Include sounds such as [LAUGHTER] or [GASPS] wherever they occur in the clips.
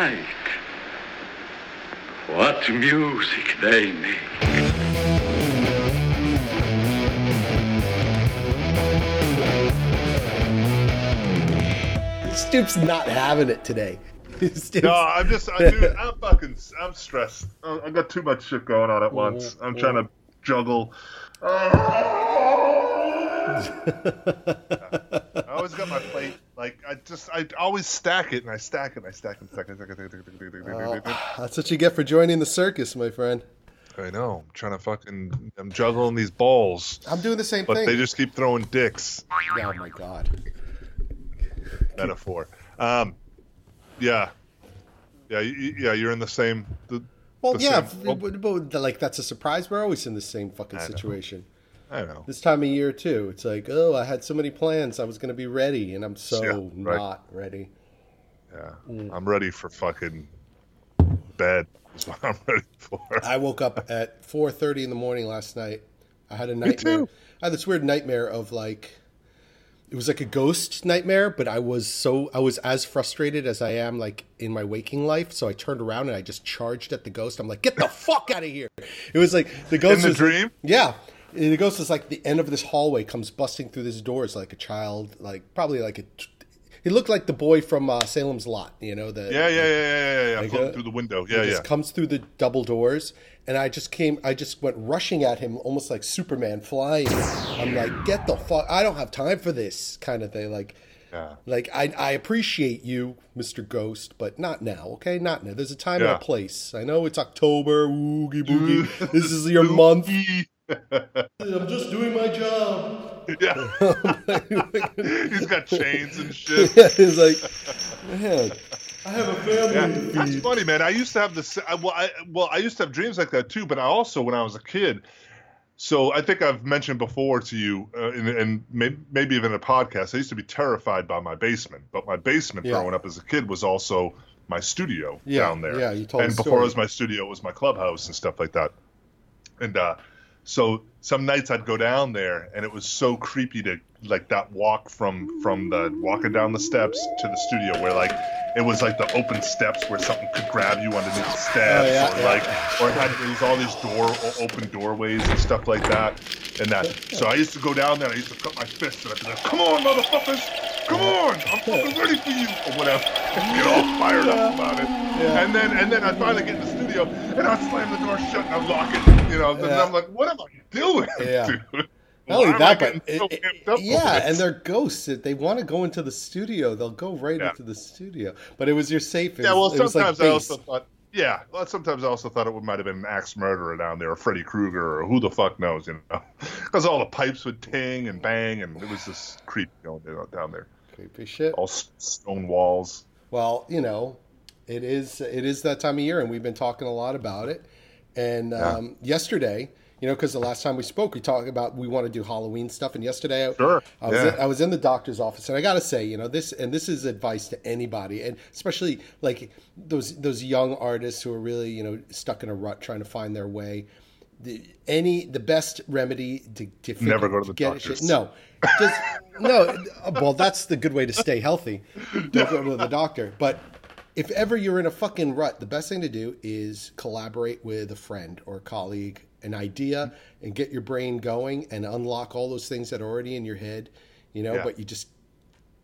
night. What music they make. Stoop's not having it today. [LAUGHS] Stoop's, No, I'm just, I, dude, [LAUGHS] I'm fucking, I'm stressed. I, I got too much shit going on at once. I'm trying to juggle. I always got my plate. Like I just, I always stack it and I stack it and I stack it and stack it. Stack it, stack it, stack it, stack it, stack it, stack it. That's what you get for joining the circus, my friend. I know. I'm trying to fucking, I'm juggling these balls, I'm doing the same but thing. But they just keep throwing dicks. oh my god. Metaphor. Um, yeah, yeah, you, yeah. You're in the same. The, Well, the yeah, same- but, but, like that's a surprise. We're always in the same fucking I situation. I know. This time of year too. It's like, oh, I had so many plans. I was going to be ready, and I'm so Yeah, right. not ready. Yeah, Mm. I'm ready for fucking bed. Is what I'm [LAUGHS] ready for. I woke up at 4:30 in the morning last night. I had a nightmare. I had this weird nightmare of like it was like a ghost nightmare, but I was so I was as frustrated as I am like in my waking life. So I turned around and I just charged at the ghost. I'm like, "Get the fuck out of here!" It was like the ghost in the was dream? yeah. The ghost is like the end of this hallway comes busting through this door as like a child, like probably like a. He looked like the boy from uh, Salem's Lot, you know. The Yeah, yeah, yeah, yeah, yeah. yeah. Like, uh, through the window. he Yeah, just yeah. comes through the double doors, and I just came. I just went rushing at him, almost like Superman flying. I'm like, get the fuck! I don't have time for this kind of thing. Like, Yeah. like I, I appreciate you, Mister Ghost, but not now. Okay, not now. There's a time and a place. I know it's October. Oogie boogie. [LAUGHS] this is your month. I'm just doing my job. [LAUGHS] yeah. [LAUGHS] He's got chains and [LAUGHS] shit. He's like, man, I have a family Yeah, that's funny, man. I used to have this. I- Well, I well, I used to have dreams like that too. But I also, when I was a kid, so I think I've mentioned before to you, uh, and, and may, maybe even in a podcast, I used to be terrified by my basement. But my basement, Yeah. growing up as a kid, was also my studio Yeah, down there. yeah, you told And before story. it was my studio, it was my clubhouse and stuff like that. And uh, so some nights I'd go down there, and it was so creepy to like that walk from from the walking down the steps to the studio, where like it was like the open steps where something could grab you underneath the steps, Oh, yeah, or yeah. like or it had there was all these door open doorways and stuff like that, and that. So I used to go down there, and I used to cut my fists, and I'd be like, "Come on, motherfuckers, come on, I'm fucking ready for you," or whatever. Get all fired up about it, Yeah. and then and then I finally get in the studio, and I slam the door shut, and I lock it, you know. And Yeah. I'm like, "What am I doing, Yeah. dude?" Not only Why am I that, but so it- it- amped up over yeah, and they're ghosts. If they want to go into the studio, they'll go right Yeah. into the studio. But it was your safe. It Yeah, was, well, was like sometimes I also thought, yeah, well, sometimes I also thought it might have been an axe murderer down there, or Freddy Krueger, or who the fuck knows, you know, [LAUGHS] because all the pipes would ting and bang, and it was just creepy going down there. Creepy shit. All stone walls. Well, you know, it is it is that time of year, and we've been talking a lot about it. And um, yesterday, you know, because the last time we spoke, we talked about we want to do Halloween stuff, and yesterday, I, Sure, I was yeah. in, I was in the doctor's office, and I got to say, you know, this and this is advice to anybody, and especially like those those young artists who are really you know stuck in a rut trying to find their way. The, any the best remedy to, to figure- Never go to the get doctors. Shit, no, just no. [LAUGHS] Well, that's the good way to stay healthy. Don't go to the doctor. But if ever you're in a fucking rut, the best thing to do is collaborate with a friend or a colleague, an idea, and get your brain going and unlock all those things that are already in your head. You know, Yeah. but you just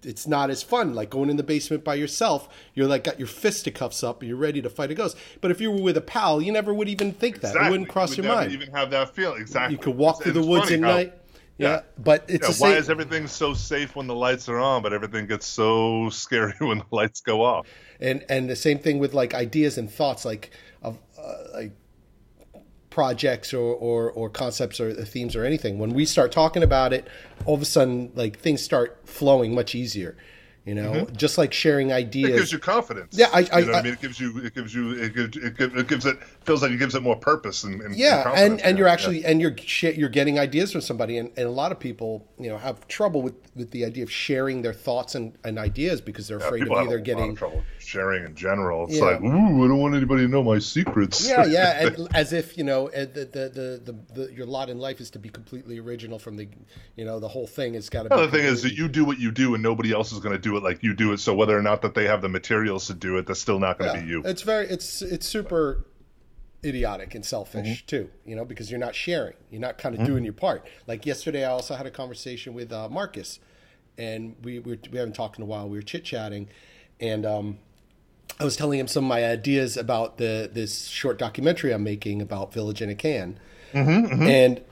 it's not as fun. Like going in the basement by yourself you're like got your fisticuffs up and you're ready to fight a ghost. But if you were with a pal you never would even think that. It wouldn't cross You your would mind. Even have that feeling exactly. you could walk And through the woods at how- night. Yeah, Yeah. but it's Yeah, why is everything so safe when the lights are on, but everything gets so scary [LAUGHS] when the lights go off? and and the same thing with like ideas and thoughts like of uh, like projects or, or or concepts or themes or anything when we start talking about it all of a sudden like things start flowing much easier you know mm-hmm. just like sharing ideas. It gives you confidence. Yeah, I- I- you know I- I mean. It gives you, it gives you, it gives, it gives it feels like it gives it more purpose and, and yeah, and confidence, and you're yeah. actually and you're you're getting ideas from somebody, and, and a lot of people you know have trouble with with the idea of sharing their thoughts and, and ideas because they're Yeah, afraid of either getting of trouble sharing in general. It's Yeah. like, ooh, I don't want anybody to know my secrets. yeah, yeah, [LAUGHS] and as if you know the, the, the, the, the your lot in life is to be completely original from the, you know, the whole thing has got to. be Another thing is that you do what you do, and nobody else is going to do it like you do it. So whether or not that they have the materials to do it, that's still not going to Yeah, be you. It's very, it's it's super idiotic and selfish Mm-hmm. too. You know, because you're not sharing, you're not kind of doing your part. Like yesterday, I also had a conversation with uh, Marcus, and we we, we haven't talked in a while. We were chit chatting, and um, I was telling him some of my ideas about the this short documentary I'm making about Village in a Can, Mm-hmm, and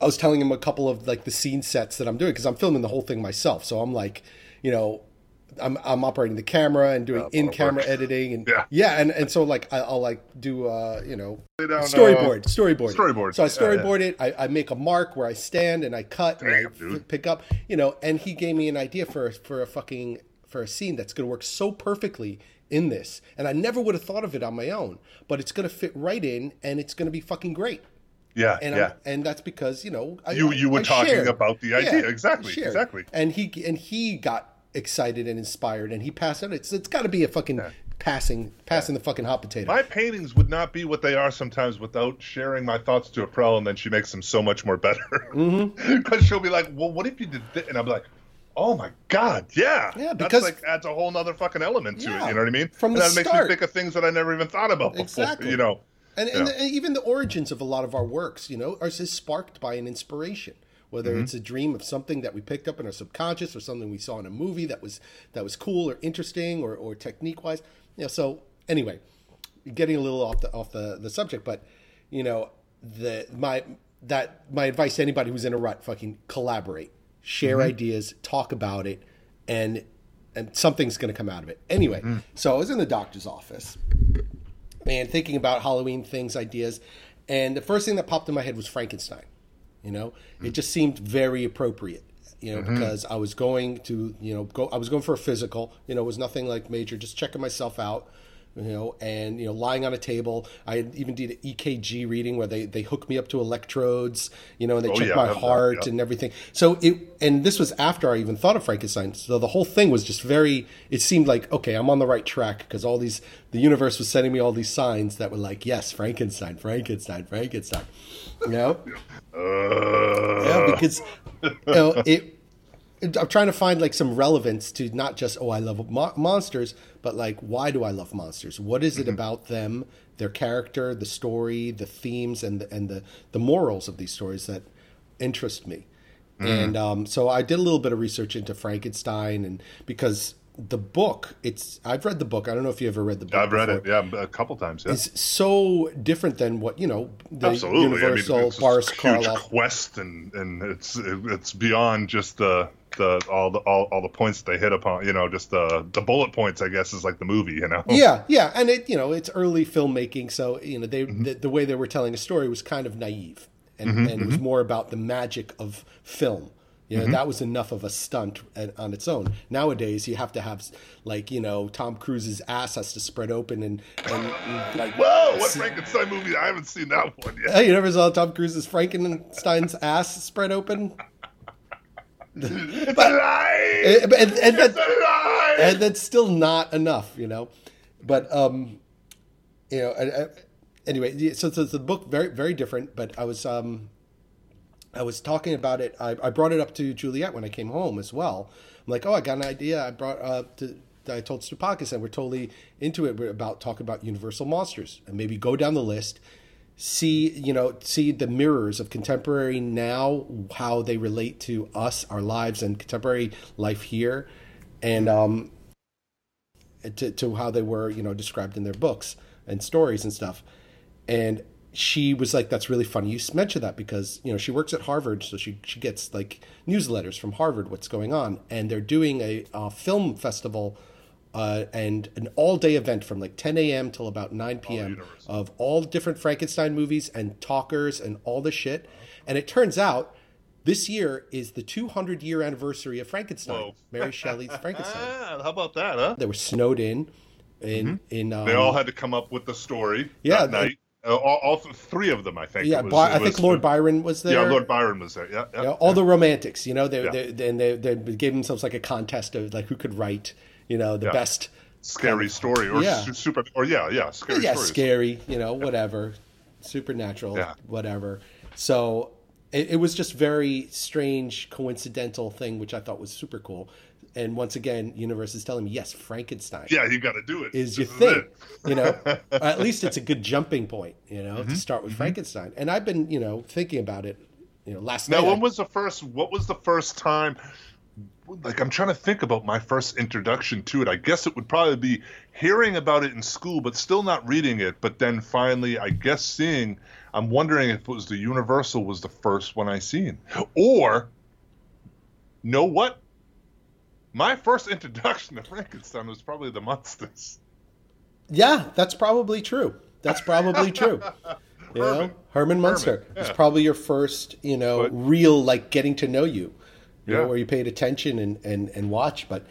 I was telling him a couple of like the scene sets that I'm doing because I'm filming the whole thing myself. So I'm like, you know, I'm I'm operating the camera and doing lot in camera editing and Yeah. yeah, and and so like I, I'll like do uh you know uh, storyboard storyboard storyboard. So I Yeah, yeah. storyboard it. I, I make a mark where I stand and I cut and I Damn, dude. f- pick up. You know, and he gave me an idea for for a fucking for a scene that's going to work so perfectly in this, and I never would have thought of it on my own, but it's going to fit right in, and it's going to be fucking great. yeah, And yeah. I'm, and that's because you know I, You- you were I talking shared. about the idea. Exactly, exactly. And he and he got excited and inspired, and he passed it. It's it's got to be a fucking passing passing the fucking hot potato. My paintings would not be what they are sometimes without sharing my thoughts to a pro, and then she makes them so much more better. Because Mm-hmm. [LAUGHS] she'll be like, "Well, what if you did this?" And I'm like, "Oh my god, yeah, Yeah, Because That's because- like adds a whole other fucking element to Yeah, it. You know what I mean? from and the that makes me think of things that I never even thought about before. Exactly. You know, and, and, Yeah. and even the origins of a lot of our works, you know, are just sparked by an inspiration. Whether Mm-hmm. it's a dream of something that we picked up in our subconscious, or something we saw in a movie that was that was cool or interesting, or, or technique wise, you know. So anyway, getting a little off the off the, the subject, but you know, the my that my advice to anybody who's in a rut: fucking collaborate, share Mm-hmm. ideas, talk about it, and and something's going to come out of it. Anyway, Mm. so I was in the doctor's office and thinking about Halloween things, ideas, and the first thing that popped in my head was Frankenstein. You know, it mm. just seemed very appropriate. You know, mm-hmm. because I was going to, you know, go. I was going for a physical. You know, it was nothing like major, just checking myself out. You know, and you know, lying on a table. I even did an EKG reading where they they hook me up to electrodes. You know, and they Oh, check yeah, my heart yeah. and everything. So it, and this was after I even thought of Frankenstein. So the whole thing was just very. It seemed like okay, I'm on the right track because all these the universe was sending me all these signs that were like, yes, Frankenstein, Frankenstein, Frankenstein. You know, uh, yeah, because you know it. I'm trying to find like some relevance to not just oh I love mo- monsters, but like why do I love monsters? What is it about them, their character, the story, the themes, and the, and the the morals of these stories that interest me? And um, so I did a little bit of research into Frankenstein, and because the book, it's I've read the book. I don't know if you ever read the book. I've read it, yeah, a couple times. Yeah. It's so different than what you know the Absolutely, Universal I mean, it's Boris a huge Karloff quest, and and it's it's beyond just the the all the all, all the points they hit upon. You know, just the the bullet points. I guess is like the movie. You know. Yeah, yeah, and it you know it's early filmmaking, so you know they Mm-hmm. the, the way they were telling a story was kind of naive, and, and it Mm-hmm. was more about the magic of film. You know that was enough of a stunt on its own. Nowadays, you have to have like you know Tom Cruise's ass has to spread open and and like Whoa! What Frankenstein movie? I haven't seen that one yet. Hey, you never saw Tom Cruise's Frankenstein's ass spread open? It's a lie. And, and, and that, it's a lie. and that's still not enough, you know. But um, you know, I, I, anyway, so, so the book very very different. But I was um, I was talking about it. I, I brought it up to Juliet when I came home as well. I'm like, oh, I got an idea. I brought up to. I told Stupakis and we're totally into it. We're about talking about Universal monsters and maybe go down the list, see you know see the mirrors of contemporary now, how they relate to us, our lives, and contemporary life here, and um, to, to how they were, you know, described in their books and stories and stuff. And she was like, "That's really funny you mentioned that because you know she works at Harvard, so she she gets like newsletters from Harvard, what's going on, and they're doing a, a film festival." Uh, and an all-day event from like 10 a.m. till about 9 p.m. Universal. of all different Frankenstein movies and talkers and all the shit. And it turns out this year is the 200 year anniversary of Frankenstein, Whoa. Mary Shelley's Frankenstein. [LAUGHS] Ah, how about that, huh? They were snowed in in in um, They all had to come up with the story Yeah, that night Uh, all, all three of them, I think. Yeah, was- By- I think was- Lord uh, Byron was there. Yeah, Lord Byron was there. Yeah, yeah. Know, all the romantics, you know, they, Yeah. they, and they, they gave themselves like a contest of like who could write, you know, the Yeah. best. scary story or Yeah. su- super or yeah, yeah, scary yeah, stories. scary, you know, whatever, supernatural, Yeah. whatever. So it, it was just very strange, coincidental thing, which I thought was super cool. And once again, universe is telling me, yes, Frankenstein Yeah, you got to do it. is your This thing, you know. [LAUGHS] At least it's a good jumping point, you know, Mm-hmm. to start with Frankenstein. And I've been, you know, thinking about it, you know, last Now, night. I- when was the first? What was the first time? Like, I'm trying to think about my first introduction to it. I guess it would probably be hearing about it in school, but still not reading it. But then finally, I guess seeing. I'm wondering if it was the Universal was the first one I seen, or know what? My first introduction to Frankenstein was probably the Munsters. Yeah, that's probably true. That's probably true. [LAUGHS] You know, Herman. Herman Munster Herman, is yeah. probably your first, you know, But- real like getting to know you, you know, Yeah. where you paid attention and and and watch. But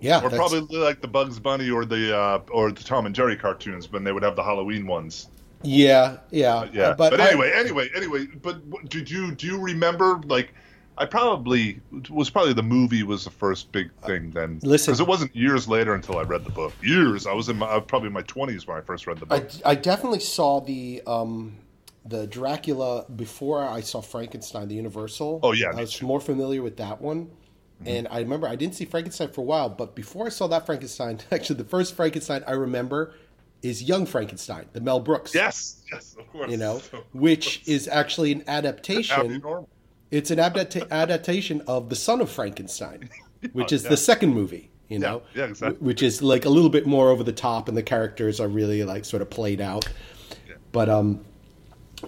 yeah, Or probably like the Bugs Bunny or the uh, or the Tom and Jerry cartoons when they would have the Halloween ones. yeah, yeah, Yeah, But, but, I- anyway, anyway, anyway. But did you do you remember like? I probably was probably the movie was the first big thing then. Listen. because it wasn't years later until I read the book. Years. I was in my, I was probably in my twenties when I first read the book. I definitely saw the um the Dracula before I saw Frankenstein, the Universal. Oh, yeah, I was too. Mm-hmm. more familiar with that one. And I remember I didn't see Frankenstein for a while, but before I saw that Frankenstein, [LAUGHS] actually the first Frankenstein I remember is Young Frankenstein, the Mel Brooks. yes, yes, of course. You know, [LAUGHS] which is actually an adaptation. It's an adapta- adaptation of The Son of Frankenstein, [LAUGHS] which is yeah. the second movie. You know, yeah, exactly. which is like a little bit more over the top, and the characters are really like sort of played out. But um,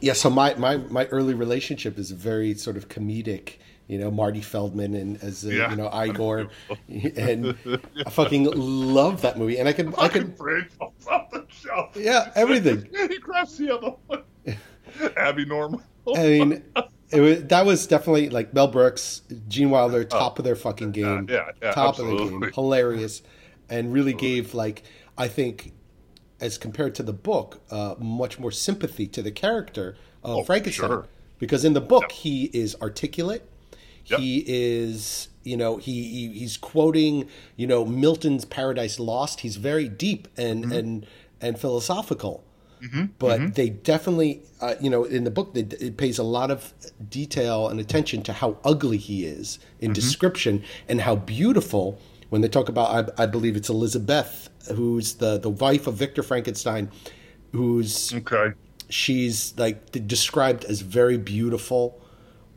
yeah. So my my my early relationship is very sort of comedic. You know, Marty Feldman and as uh, Yeah. you know Igor, [LAUGHS] and I fucking love that movie. And I could I Fucking could brain falls off the shelf. yeah everything. [LAUGHS] he grabs the other one. Abby Normal. I mean, it was, that was definitely like Mel Brooks, Gene Wilder, top of their fucking game. Oh. yeah, yeah, top of the absolutely. game. Hilarious. And really gave, like, I think, as compared to the book, uh, much more sympathy to the character of Oh, Frankenstein. sure. Because in the book, he is articulate. Yep. He is, you know, he, he he's quoting, you know, Milton's Paradise Lost. He's very deep and Mm-hmm. and and philosophical Mm-hmm. but mm-hmm. they definitely uh, you know in the book they, it pays a lot of detail and attention to how ugly he is in mm-hmm. description and how beautiful when they talk about I, I believe it's elizabeth who's the the wife of victor frankenstein who's Okay. she's like described as very beautiful.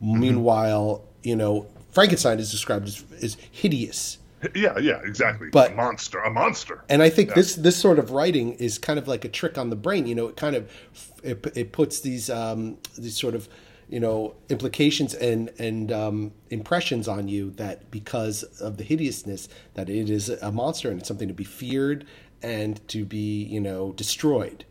Meanwhile you know frankenstein is described as, as hideous Yeah, yeah, exactly. But- a monster, a monster. and I think this this sort of writing is kind of like a trick on the brain. You know, it kind of it, it puts these um, these sort of you know implications and and um, impressions on you that because of the hideousness that it is a monster and it's something to be feared and to be you know destroyed.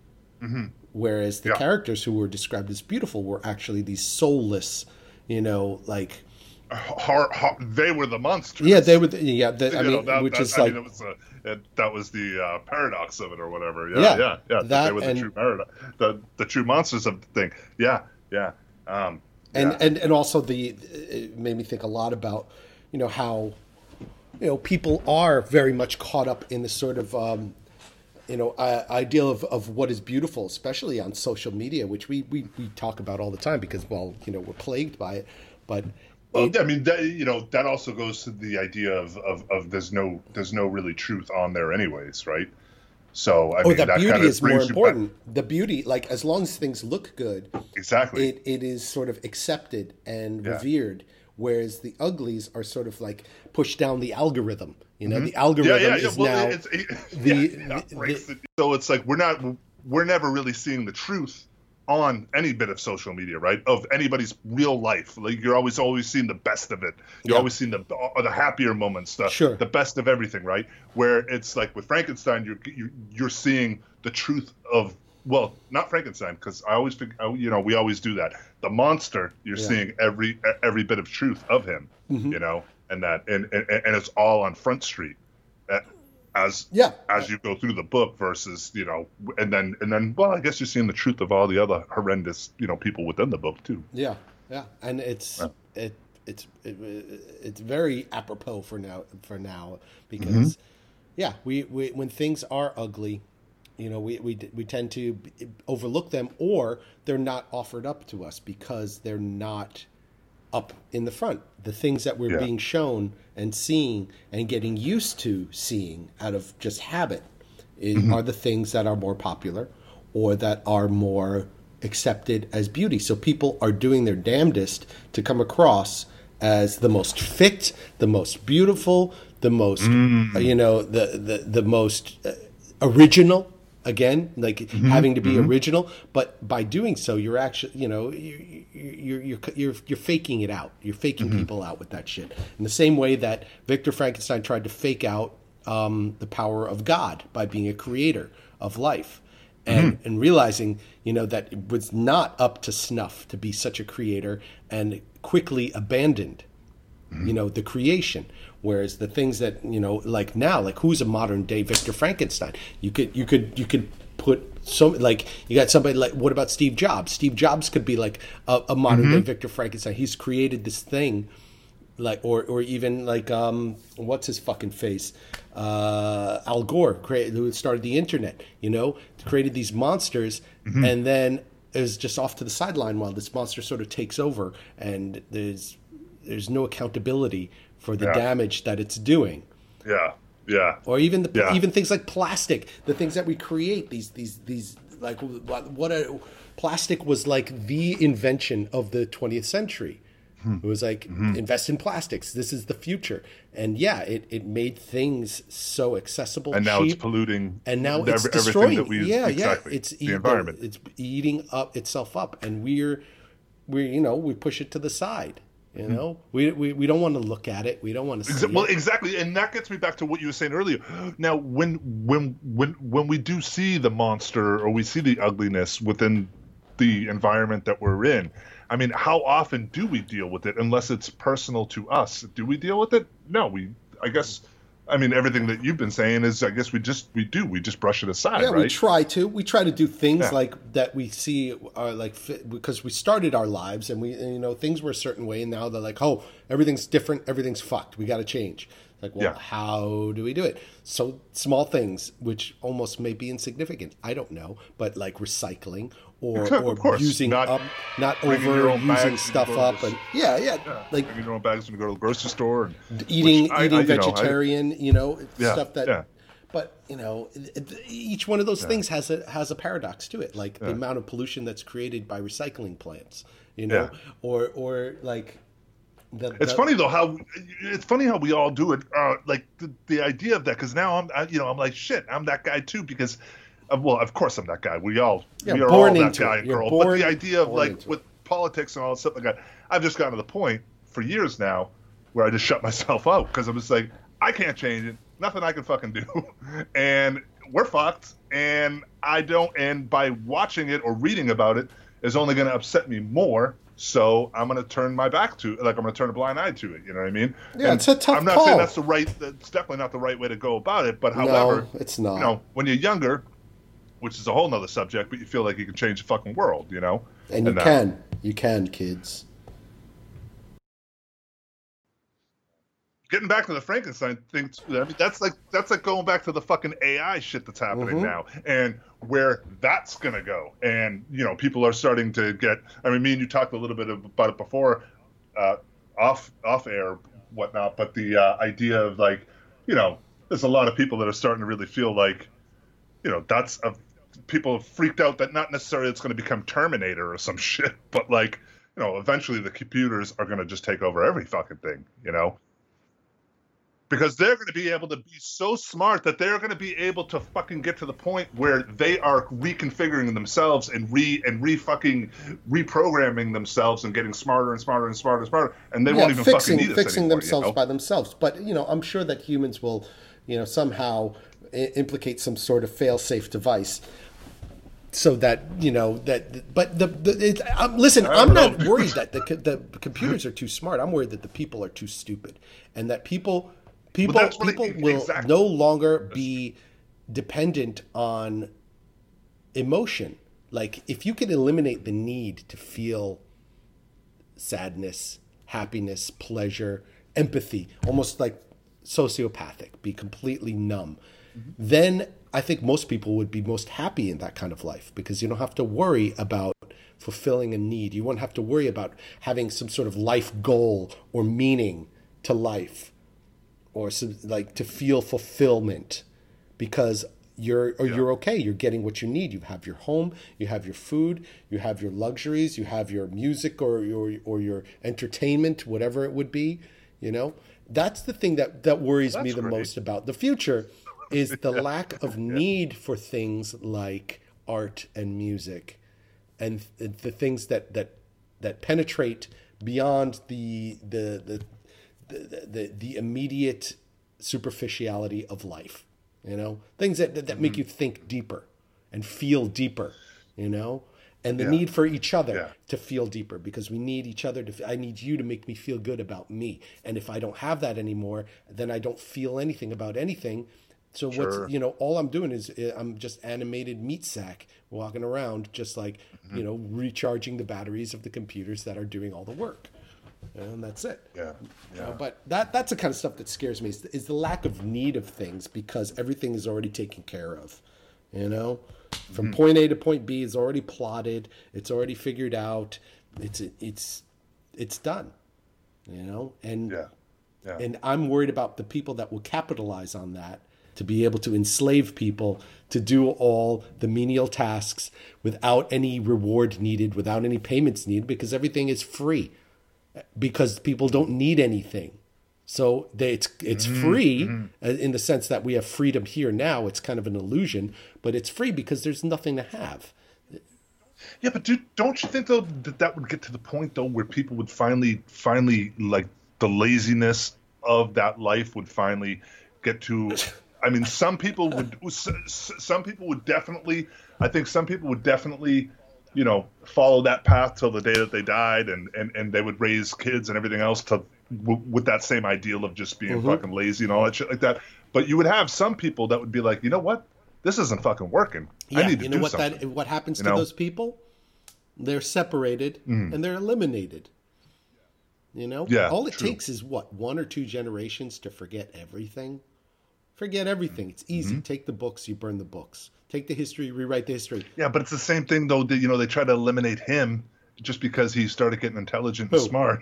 Whereas the Mm-hmm. Yeah. characters who were described as beautiful were actually these soulless, you know, like Har har they were the monsters. yeah, they were. The, yeah, the, I mean, know, that, which that- is I like mean, was a, it, that was the uh, paradox of it or whatever. Yeah, Yeah, yeah, yeah. that they were the and- true paradox, the the true monsters of the thing. Yeah, yeah. Um, and yeah. and and also the it made me think a lot about you know how you know people are very much caught up in the sort of um, you know uh, ideal of, of what is beautiful, especially on social media, which we, we we talk about all the time because well you know we're plagued by it, but Well, I mean, that, you know, that also goes to the idea of, of, of there's no there's no really truth on there, anyways, right? So I oh mean, the that beauty kind of is more brings you back- important. The beauty, like as long as things look good, Exactly. it, it is sort of accepted and Yeah. revered whereas the uglies are sort of like pushed down the algorithm you know mm-hmm. the algorithm yeah, yeah. is Well, now it's, [LAUGHS] it, the- yeah, yeah, the- so it's like we're not we're never really seeing the truth on any bit of social media, right? Of anybody's real life. Like you're always always seeing the best of it. You're Yeah. always seeing the uh, the happier moments, the Sure. the best of everything, right? Where it's like with Frankenstein, you're you're, you're seeing the truth of well, not Frankenstein, because I always think you know we always do that. The monster, you're Yeah. seeing every every bit of truth of him, Mm-hmm. you know, and that and, and and it's all on Front Street. Uh, as Yeah. as you go through the book versus you know and then and then well I guess you're seeing the truth of all the other horrendous you know people within the book too. Yeah, yeah, and it's it it's it, it's very apropos for now for now because mm-hmm. yeah, we, we when things are ugly, you know, we we we tend to overlook them or they're not offered up to us because they're not up in the front. The things that we're Yeah. being shown and seeing and getting used to seeing out of just habit is, are the things that are more popular or that are more accepted as beauty. So people are doing their damnedest to come across as the most fit, the most beautiful, the most you know, the the the most uh, original again like mm-hmm. having to be mm-hmm. original. But by doing so you're actually you know you- you- you're you're you're you're faking it out. You're faking mm-hmm. people out with that shit. In the same way that Victor Frankenstein tried to fake out um, the power of God by being a creator of life and and realizing you know that it was not up to snuff to be such a creator and quickly abandoned you know the creation. Whereas the things that you know like now like who's a modern day victor frankenstein? You could you could you could put so like you got somebody like what about steve jobs? Steve jobs could be like a, a modern day victor frankenstein. He's created this thing like or or even like um what's his fucking face? Uh al gore created who started the internet you know created these monsters and then is just off to the sideline while this monster sort of takes over and there's there's no accountability for the Yeah. damage that it's doing Yeah, yeah, or even the Yeah. even things like plastic the things that we create these these these like what what a plastic was like the invention of the 20th century Hmm. it was like Mm-hmm. invest in plastics this is the future and yeah it, it made things so accessible and now it's cheap, polluting and now every- it's everything destroying that we yeah exactly yeah it's the eat- environment. it's eating up itself up and we're we you know we push it to the side you Hmm. know we, we we don't want to look at it we don't want to see well, it. exactly, and that gets me back to what you were saying earlier. Now, when when when when we do see the monster or we see the ugliness within the environment that we're in, I mean, how often do we deal with it? Unless it's personal to us, do we deal with it? No, we. I guess. I mean, everything that you've been saying is, I guess we just we do we just brush it aside, Yeah, we try to. We try to do things Yeah. like that we see are like because we started our lives and we you know things were a certain way and now they're like oh everything's different everything's fucked we got to change. Like well Yeah. how do we do it? So small things which almost may be insignificant. I don't know, but like recycling or [LAUGHS] or course, using not up not over using stuff up and yeah yeah, like Bringing your own bags when you go to the grocery store and eating I- eating I- you know, I- vegetarian, you know, Yeah, stuff that. yeah. But you know, each one of those things has a has a paradox to it, like the amount of pollution that's created by recycling plants, you know, Yeah. or or like the. It's funny though how it's funny how we all do it. Uh, like the, the idea of that, because now I'm, I, you know, I'm like shit. I'm that guy too because, Uh, well, of course I'm that guy. We all, Yeah, we are all that guy it. and girl. but the idea of like with politics and all that stuff like that, I've just gotten to the point for years now where I just shut [LAUGHS] myself out because I'm just like I can't change it. Nothing I can fucking do, [LAUGHS] and we're fucked. And I don't. And by watching it or reading about it is only going to upset me more. So I'm going to turn my back to, like, I'm going to turn a blind eye to it. You know what I mean? Yeah, And it's a tough I'm not call. saying that's the right. That's definitely not the right way to go about it. But however, no, it's not. you know, when you're younger, which is a whole nother subject, but you feel like you can change the fucking world. You know? and you uh, can, you can, kids. getting back to the Frankenstein thing, I mean, that's like that's like going back to the fucking AI shit that's happening Mhm. now, and where that's gonna go. And you know, people are starting to get. I mean, me and you talked a little bit about it before, uh, off off air, whatnot. But the uh, idea of like, you know, there's a lot of people that are starting to really feel like, you know, that's a people have freaked out that not necessarily it's going to become Terminator or some [LAUGHS] shit, but like, you know, eventually the computers are going to just take over every fucking thing, you know because they're going to be able to be so smart that they're going to be able to fucking get to the point where they are reconfiguring themselves and re and re fucking reprogramming themselves and getting smarter and smarter and smarter and smarter, and they yeah, won't even fixing fucking need us fixing anymore, themselves you know? by themselves. But you know, I'm sure that humans will, you know, somehow i- implicate some sort of fail-safe device. So that you know that, but the, the it, um, listen, I'm don't [LAUGHS] worried that the the computers are too smart. I'm worried that the people are too stupid, and that people People what people it- will exactly. no longer be dependent on emotion. Like if you can eliminate the need to feel sadness, happiness, pleasure, empathy, almost like sociopathic, be completely numb, then I think most people would be most happy in that kind of life because you don't have to worry about fulfilling a need. You won't have to worry about having some sort of life goal or meaning to life or some, like to feel fulfillment because you're or you're okay. You're getting what you need. You have your home. You have your food. You have your luxuries. You have your music or your or your entertainment whatever it would be you know? That's the thing that that worries me the great. most about the future is [LAUGHS] the lack of need for things like art and music and th- the things that that that penetrate beyond the the the the, the, the immediate superficiality of life you know? Things that that, that make mm-hmm. you think deeper and feel deeper you know? And the Yeah. need for each other Yeah. to feel deeper because we need each other to i need you to make me feel good about me. And if i don't have that anymore then i don't feel anything about anything so Sure. what's you know all i'm doing is uh, i'm just animated meat sack walking around just like Mm-hmm. you know recharging the batteries of the computers that are doing all the work and that's it Yeah. you know, Yeah. but that that's the kind of stuff that scares me is, is the lack of need of things because everything is already taken care of. You know, from Mm-hmm. point A to point B is already plotted. It's already figured out. It's it's it's done. You know, and Yeah. Yeah. and I'm worried about the people that will capitalize on that to be able to enslave people to do all the menial tasks without any reward needed, without any payments needed, because everything is free. Because people don't need anything. So they, it's it's free uh, in the sense that we have freedom here now. It's kind of an illusion, but it's free because there's nothing to have. Yeah, but dude, don't you think though that that would get to the point though where people would finally, finally, like the laziness of that life would finally get to. [LAUGHS] I mean, some people would. [LAUGHS] Some people would definitely. I think some people would definitely, you know, follow that path till the day that they died, and and and they would raise kids and everything else to w- with that same ideal of just being mm-hmm. fucking lazy and all that shit like that. But you would have some people that would be like, you know what, this isn't fucking working. I need to you know do what something. that what happens You to know? those people? They're separated mm. and they're eliminated. You know, Yeah, All it true. takes is what one or two generations to forget everything. Forget everything. It's easy. Mm-hmm. Take the books, you burn the books. Take the history, rewrite the history. Yeah, but it's the same thing though. That you know they try to eliminate him just because he started getting intelligent and smart.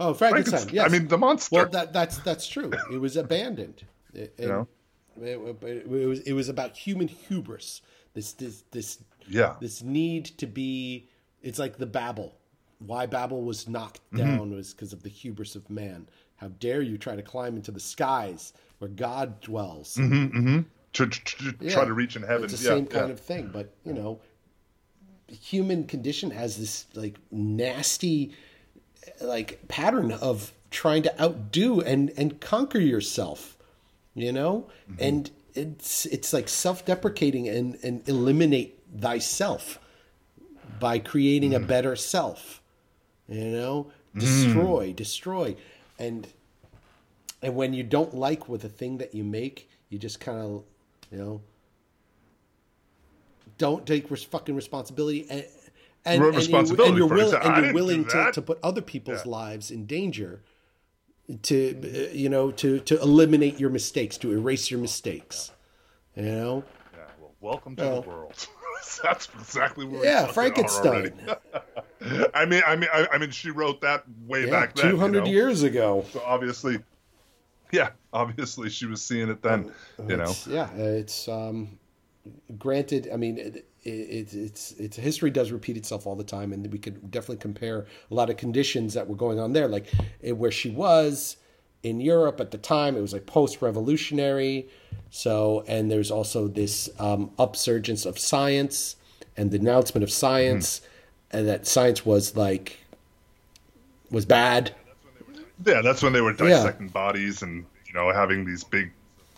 Oh, Frankenstein. Frankenstein. Yes. I mean, the monster. well, that that's that's true. It was abandoned. It, [LAUGHS] You know? it, it- it was it was about human hubris. This this this yeah, this need to be it's like the babel why babel was knocked Mm-hmm. down was because of the hubris of man how dare you try to climb into the skies where god dwells to, to, to Yeah. try to reach in heaven. it's the yeah, same kind yeah. of thing but you know the human condition has this like nasty like pattern of trying to outdo and and conquer yourself you know Mm-hmm. and it's it's like self-deprecating and and eliminate thyself by creating Mm. a better self you know destroy destroy and and when you don't like with the thing that you make you just kind of you know don't take res- fucking responsibility and and, and, responsibility you, and you're, for will, example. and you're willing to, to put other people's Yeah. lives in danger to you know to to eliminate your mistakes to erase your mistakes you know Yeah, well, welcome to Well. the world. [LAUGHS] [LAUGHS] That's exactly where we yeah fucking are already. frankenstein [LAUGHS] I mean, I mean, I, I mean, she wrote that way yeah, back then. you 200 know? years ago So obviously, yeah, obviously she was seeing it then. You know, yeah it's um granted i mean it, it, it's it's history does repeat itself all the time and we could definitely compare a lot of conditions that were going on there like eh, where she was in europe at the time it was like post-revolutionary so and there's also this um, upsurgence of science and the announcement of science and that science was like was bad yeah, that's when they were Yeah. dissecting bodies and you know having these big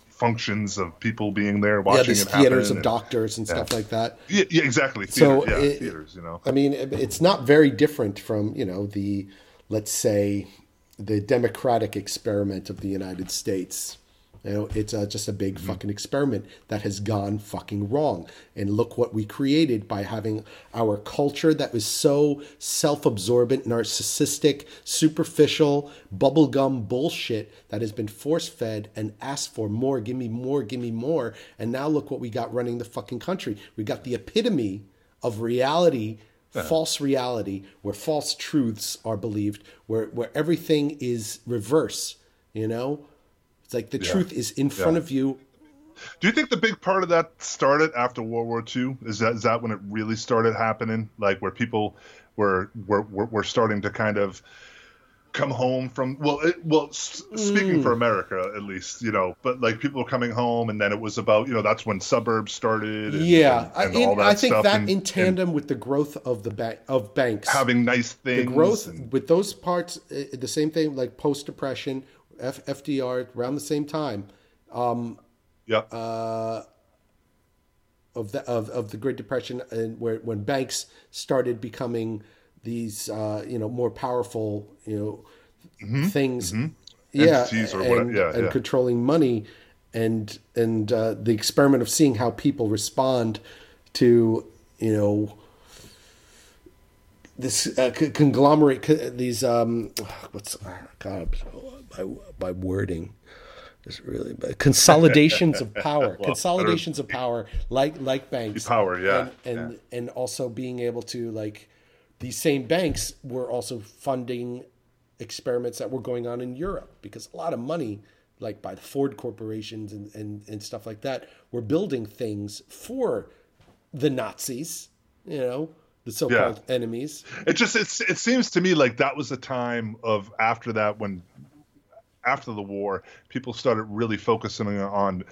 functions of people being there watching yeah these it theaters of doctors and stuff like that Yeah, yeah, exactly. So Theater, yeah, it- theaters. You know, I mean, it- it's not very different from you know the, let's say, the democratic experiment of the United States. You know, it's uh, just a big fucking experiment that has gone fucking wrong. And look what we created by having our culture that was so self absorbent, narcissistic, superficial, bubblegum bullshit that has been force fed and asked for more, give me more, give me more. And now look what we got running the fucking country. We got the epitome of reality false reality where false truths are believed where where everything is reverse you know it's like the Yeah. truth is in front Yeah. of you Do you think the big part of that started after World War II? Is that is that when it really started happening? Like where people were were were, were starting to kind of come home from well it, well s- speaking Mm. for America at least you know but like people were coming home and then it was about you know that's when suburbs started and, yeah and, and I, in- I think stuff that in and tandem with the growth of the ba- of banks having nice the things growth and- with those parts uh, the same thing like post depression F- FDR around the same time yeah uh, of the of, of the Great Depression and where when banks started becoming these uh, you know more powerful you know things yeah Mm-hmm. Entities or whatever, and, yeah, and yeah. controlling money and and uh, the experiment of seeing how people respond to you know this uh, c- conglomerate c- these um [SIGHS] what's oh, god my, my wording is really bad. consolidations of power [LAUGHS] consolidations of power like like banks Power, yeah, and and, and also being able to like these same banks were also funding experiments that were going on in Europe because a lot of money like by the Ford corporations and, and, and stuff like that were building things for the Nazis, you know, the so-called enemies. it just it's, it seems to me like that was a time of after that when after the war people started really focusing on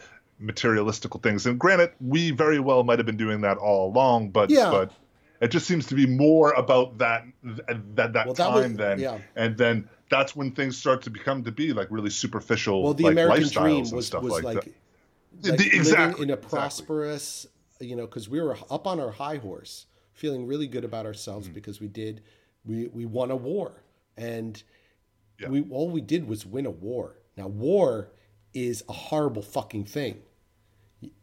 materialistical things and granted we very well might have been doing that all along but Yeah. but it just seems to be more about that that that Well, time then yeah. and then that's when things start to become to be like really superficial Well, the like American dream was stuff was like, like, like The- exactly, in a exactly. prosperous, you know, because we were up on our high horse, feeling really good about ourselves Mm. because we did, we we won a war, and Yeah. we all we did was win a war. Now, war is a horrible fucking thing,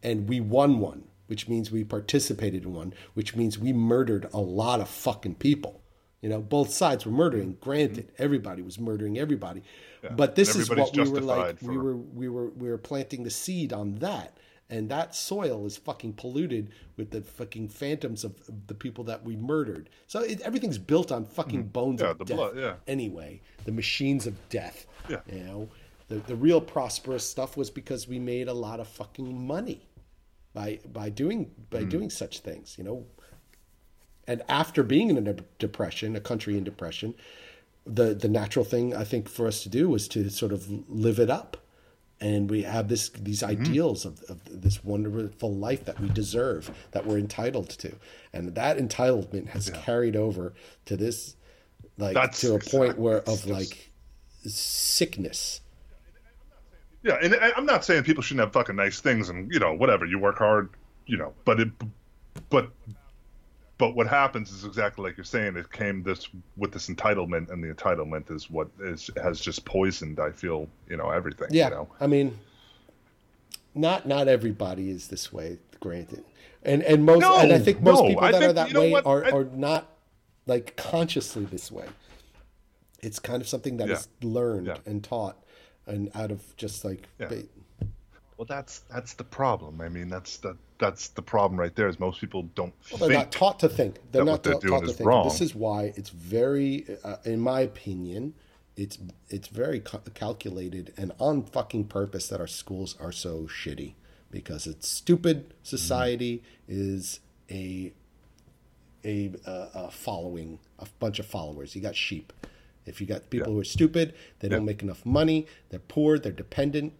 and we won one, which means we participated in one, which means we murdered a lot of fucking people. You know, both sides were murdering. Granted, everybody was murdering everybody, but this is what we were like. justified We were we were we were planting the seed on that, and that soil is fucking polluted with the fucking phantoms of, the people that we murdered. So it, everything's built on fucking bones Mm. Yeah, of the death. blood, yeah. Anyway, the machines of death. Yeah. You know, the the real prosperous stuff was because we made a lot of fucking money by by doing Mm. by doing such things. You know, and after being in a depression, a country in depression, the the natural thing I think for us to do was to sort of live it up, and we have this these Mm-hmm. ideals of, of this wonderful life that we deserve, that we're entitled to, and that entitlement has carried over to this, like That's to a point where of like sickness. Yeah, and I- I'm not saying people shouldn't have fucking nice things and you know whatever you work hard, you know, but it, but, but what happens is exactly like you're saying. It came this with this entitlement, and the entitlement is what is has just poisoned. I feel you know everything. Yeah, you know? I mean, not not everybody is this way. Granted, and and most No, and I think most no, people that are that you know way what? are I- are not like consciously this way. It's kind of something that is Yeah. learned Yeah. and taught, and out of just like Yeah. ba- Well, that's that's the problem. I mean, that's the that's the problem right there. Is most people don't Well, they're think. not taught to think. They're not they're ta- taught to think. wrong. This is why it's very, uh, in my opinion, it's it's very ca- calculated and on fucking purpose that our schools are so shitty because it's stupid. Society is a a, uh, a following, a bunch of followers. You got sheep. If you got people Yeah. who are stupid, they don't make enough money. They're poor. They're dependent.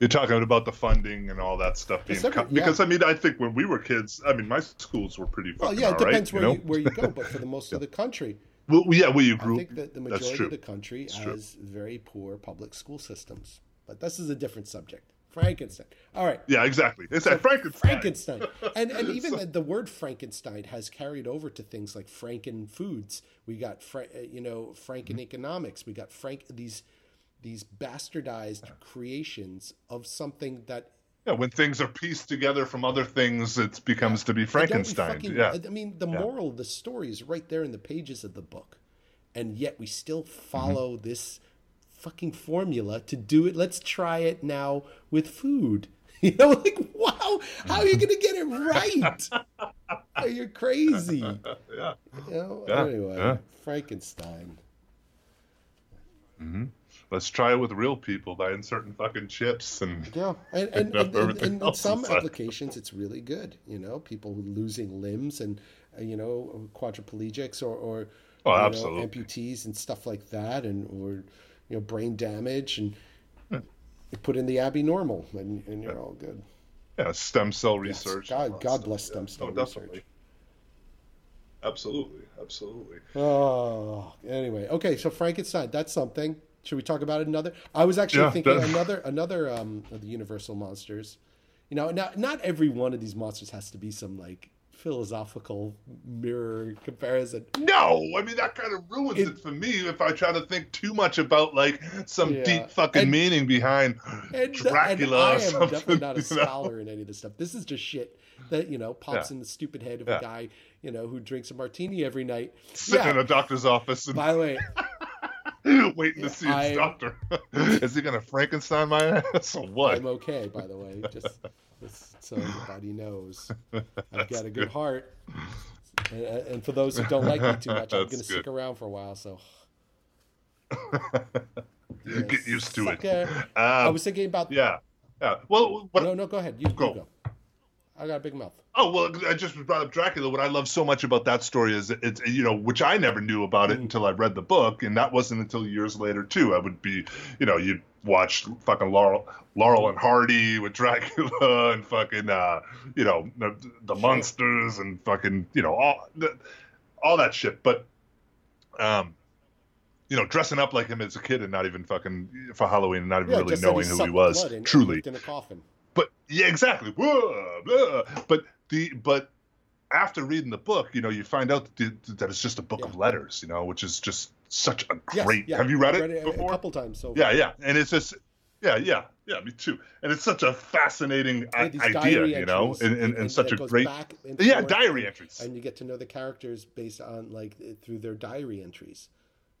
You're talking about the funding and all that stuff being It's every- cut because. I mean I think when we were kids, I mean my schools were pretty Well, yeah, it depends you where know? you where you go, but for the [LAUGHS] most of the country, well, yeah, where you I grew. think that the majority true. of the country true. has very poor public school systems. But this is a different subject Frankenstein. All right. Yeah, exactly. It's that Frankenstein. Frankenstein. [LAUGHS] And and even the, the word Frankenstein has carried over to things like Franken foods. We got Fra- uh, you know Franken economics. We got Frank these these bastardized creations of something that Yeah, when things are pieced together from other things, it becomes to be and don't we Frankenstein. fucking- yeah. I mean, the moral of the story is right there in the pages of the book, and yet we still follow Mm-hmm. this fucking formula to do it. Let's try it now with food. [LAUGHS] You know, like wow, how are you gonna get it right? Oh, You're crazy. [LAUGHS] yeah. You know? Yeah, anyway, yeah. Frankenstein. Hmm. Let's try it with real people by inserting fucking chips and Yeah, and [LAUGHS] and, and, and, and in some inside. applications, it's really good. You know, people losing limbs and uh, you know quadriplegics or or Oh, you know, amputees and stuff like that, and or you know brain damage, and you put in the Abbey normal, and, and you're all good. yeah, stem cell Yes, research. God- that God stuff. bless stem Yeah. cell Oh, research. definitely. Absolutely, absolutely. Oh, anyway, okay. So Frankenstein, that's something. Should we talk about another? I was actually Yeah, thinking that- another another um of the Universal monsters. You know, not not every one of these monsters has to be some like philosophical mirror comparison. No, I mean that kind of ruins it, It- for me if I try to think too much about like some Yeah. deep fucking And- meaning behind And, Dracula. and I or am definitely not a [LAUGHS] you know? scholar in any of this stuff. This is just shit that you know pops Yeah. in the stupid head of Yeah. a guy you know who drinks a martini every night. Sitting in a doctor's office and By the way, [LAUGHS] [LAUGHS] waiting to see his I- doctor. [LAUGHS] Is he gonna Frankenstein my ass or what? I'm okay. By the way, just, just so everybody knows, I've got a good heart. And, and for those who don't like me too much, I'm going to stick around for a while. So [LAUGHS] Get used to it. Sucker. I Um, was thinking about. yeah, yeah. Well, what, No, no, go ahead. You you Go. I got a big mouth. Oh well, I just brought up Dracula. What I love so much about that story is it's you know which I never knew about Mm. it until I read the book, and that wasn't until years later too. I would be, you know, you'd watch fucking Laurel, Laurel and Hardy with Dracula [LAUGHS] and fucking, uh, you know, the, the monsters and fucking, you know, all the, all that shit. But, um, you know, dressing up like him as a kid and not even fucking for Halloween and not even Yeah, really knowing who he was truly in a coffin. But yeah, exactly. Blah. But the but after reading the book, you know, you find out that, that it's just a book of letters, you know, which is just such a Yes, great. yeah, Have you read I've it a- before? A couple times. So Yeah, yeah, and it's just. Yeah, yeah, yeah, me too. And it's such a fascinating Yeah, idea, you know, and, and, and such a great. Yeah, diary entries. and you get to know the characters based on like through their diary entries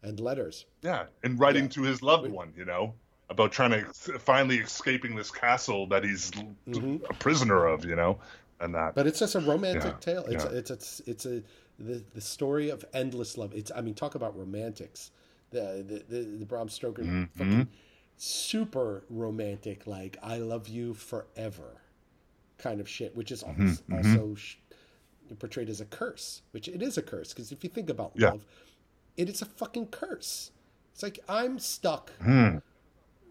and letters. Yeah, and writing Yeah. to his loved one, you know, about trying to finally escaping this castle that he's Mhm. a prisoner of, you know, and that. But it's just a romantic Yeah, tale. It's yeah. a, it's a, it's a the, the story of endless love. It's I mean talk about romantics. The the the, the Bram Stoker Mm-hmm. fucking super romantic like I love you forever kind of shit, which is Mm-hmm, also, also sh- portrayed as a curse, which it is a curse because if you think about Yeah. love, it is a fucking curse. It's like I'm stuck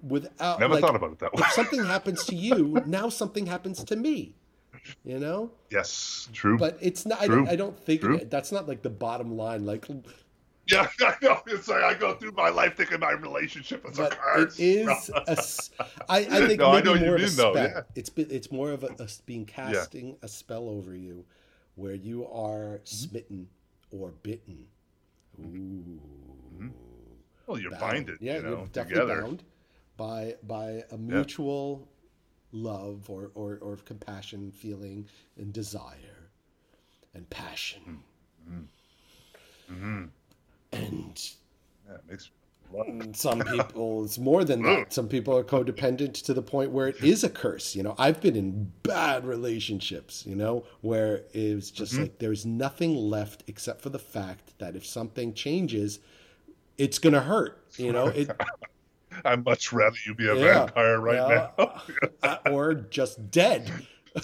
without. Never like, thought about it that way. if something [LAUGHS] happens to you, now something happens to me. You know? yes, true. But it's not. I don't, I don't think True. that's not like the bottom line. Like, Yeah, [LAUGHS] I know. It's like I go through my life thinking my relationship is a but curse. it is. [LAUGHS] A, I, I think No, I maybe you more of a spell. yeah. It's be- it's more of a, a being casting a spell over you, where you are Mm-hmm. smitten or bitten. Ooh, well, you're bound. binded, Yeah, you know, you're definitely together. bound by by a mutual love or, or or compassion, feeling, and desire, and passion. Mm-hmm. And Yeah, makes some people [LAUGHS] it's more than that. Some people are codependent to the point where it is a curse you know. I've been in bad relationships you know where it's just like there's nothing left except for the fact that if something changes it's gonna hurt you know. it [LAUGHS] [LAUGHS] I'd much rather you be a Yeah, vampire right yeah. now [LAUGHS] [LAUGHS] or just dead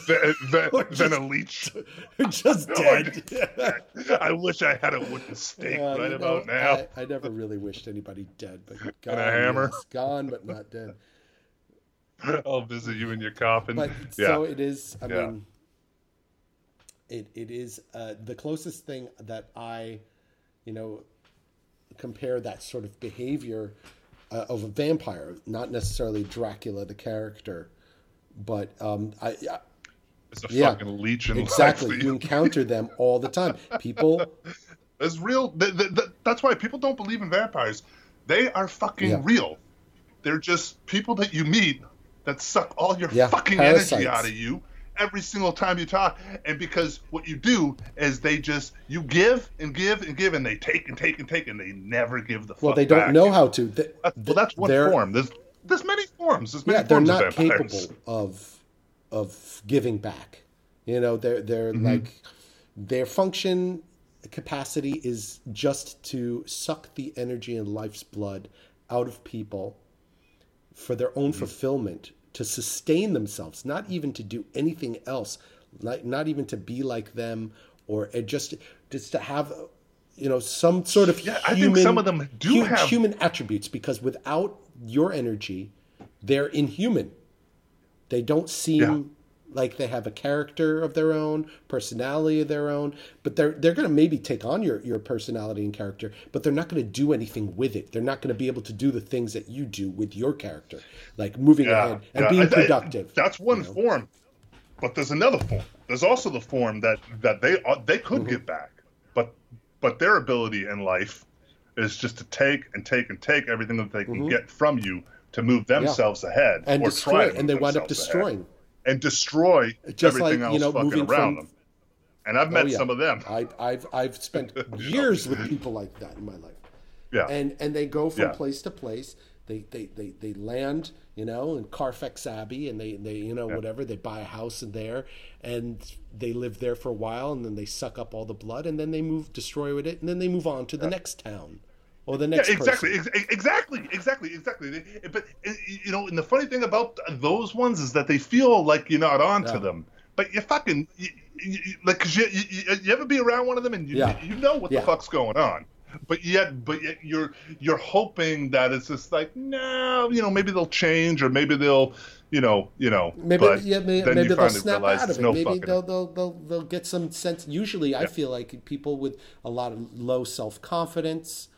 than, than, Or than a leech. just dead I wish I had a wooden stake right you about know, now. I, I never really wished anybody dead but gone, a hammer. yes, gone but not dead I'll visit you in your coffin. but yeah. so it is i Yeah. mean it it is uh, the closest thing that i you know compare that sort of behavior uh, of a vampire not necessarily dracula the character But um, I, I It's a Yeah, fucking leech in exactly you encounter them all the time. People, [LAUGHS] It's real. Th- th- th- that's why people don't believe in vampires. They are fucking Yeah. real. They're just people that you meet that suck all your Yeah, fucking energy out of you every single time you talk. And because what you do is they just you give and give and give and they take and take and take and they never give the. well, they don't back. know how to. They, That's, well, that's one form. There's there's many forms. There's many yeah, they're forms not of capable of of giving back. You know, they're they're Mm-hmm. like their function capacity is just to suck the energy and life's blood out of people for their own Mm-hmm. fulfillment to sustain themselves, not even to do anything else, like not even to be like them or uh, just just to have you know some sort of Yeah, I think human, some of them do have- human attributes because without your energy, they're inhuman. They don't seem. Like they have a character of their own, personality of their own, but they're they're going to maybe take on your your personality and character, but they're not going to do anything with it. They're not going to be able to do the things that you do with your character, like moving Yeah, ahead and yeah. being I- I- productive. that's one you know? form, but there's another form. There's also the form that that they uh, they could Mm-hmm. get back, but but their ability in life is just to take and take and take everything that they can get from you to move themselves ahead Mm-hmm. and or destroy and they wind up destroying. ahead. And destroy Just everything like, else know, fucking around from- them. And I've oh, met Oh, yeah. some of them. I, I've I've spent [LAUGHS] years with people like that in my life. yeah, and and they go from Yeah. place to place. They, they, they, they land, you know, in Carfax Abbey, and they, they you know whatever. They buy a house in there, and they live there for a while, and then they suck up all the blood, and then they move, destroy with it, and then they move on to the next town, or the Yeah, next exactly, person. ex- exactly, exactly, exactly. They- But uh, you know, and the funny thing about those ones is that they feel like you're not onto Yeah. them, but you fucking you, you, like, cause you, you, you ever be around one of them and you, Yeah. you know what Yeah. the fuck's going on, but yet, but yet you're you're hoping that it's just like no, you know, maybe they'll change or maybe they'll, you know, you know, Maybe yeah, maybe, maybe they'll snap out of it. no maybe they'll, they'll they'll they'll get some sense. Usually, I feel like people with a lot of low self confidence,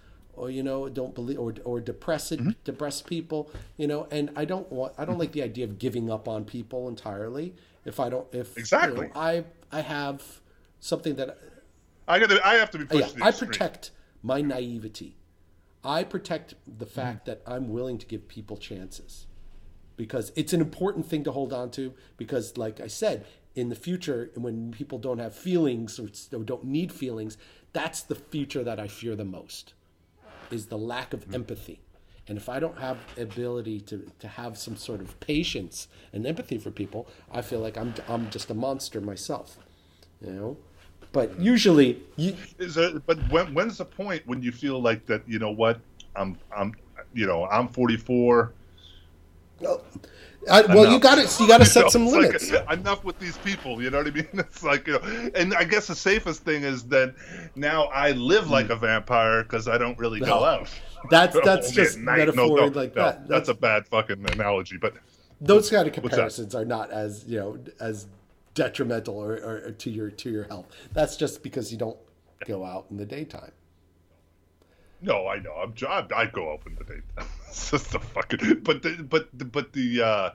or you know, don't believe, or or depressed Mm-hmm. depressed people, you know. And I don't want, I don't like the idea of giving up on people entirely. If I don't, if you know, Exactly. I I have something that I got I have to be pushed yeah, I protect my naivety. I protect the Mm-hmm. fact that I'm willing to give people chances because it's an important thing to hold on to. Because, like I said, in the future, when people don't have feelings or don't need feelings, that's the future that I fear the most is the lack of hmm. empathy. And if I don't have ability to, to have some sort of patience and empathy for people, I feel like I'm, I'm just a monster myself, you know? But usually, you, Is there, but when, when's the point when you feel like that? You know what? I'm, I'm, you know, I'm 44. I, well, you got to you got to set [LAUGHS] know, some limits. Like, enough with these people. You know what I mean? [LAUGHS] It's like, you know, and I guess the safest thing is that now I live like hmm. a vampire because I don't really go out. [LAUGHS] That's that's at just night. No, no, like no, that. That's a bad fucking analogy, but those kind of comparisons are not as you know as detrimental or, or, or to your to your health. That's just because you don't go out in the daytime. No, I know. I'm. I, I go up in the daytime. [LAUGHS] it's just a fucking. But the, but the, but the. uh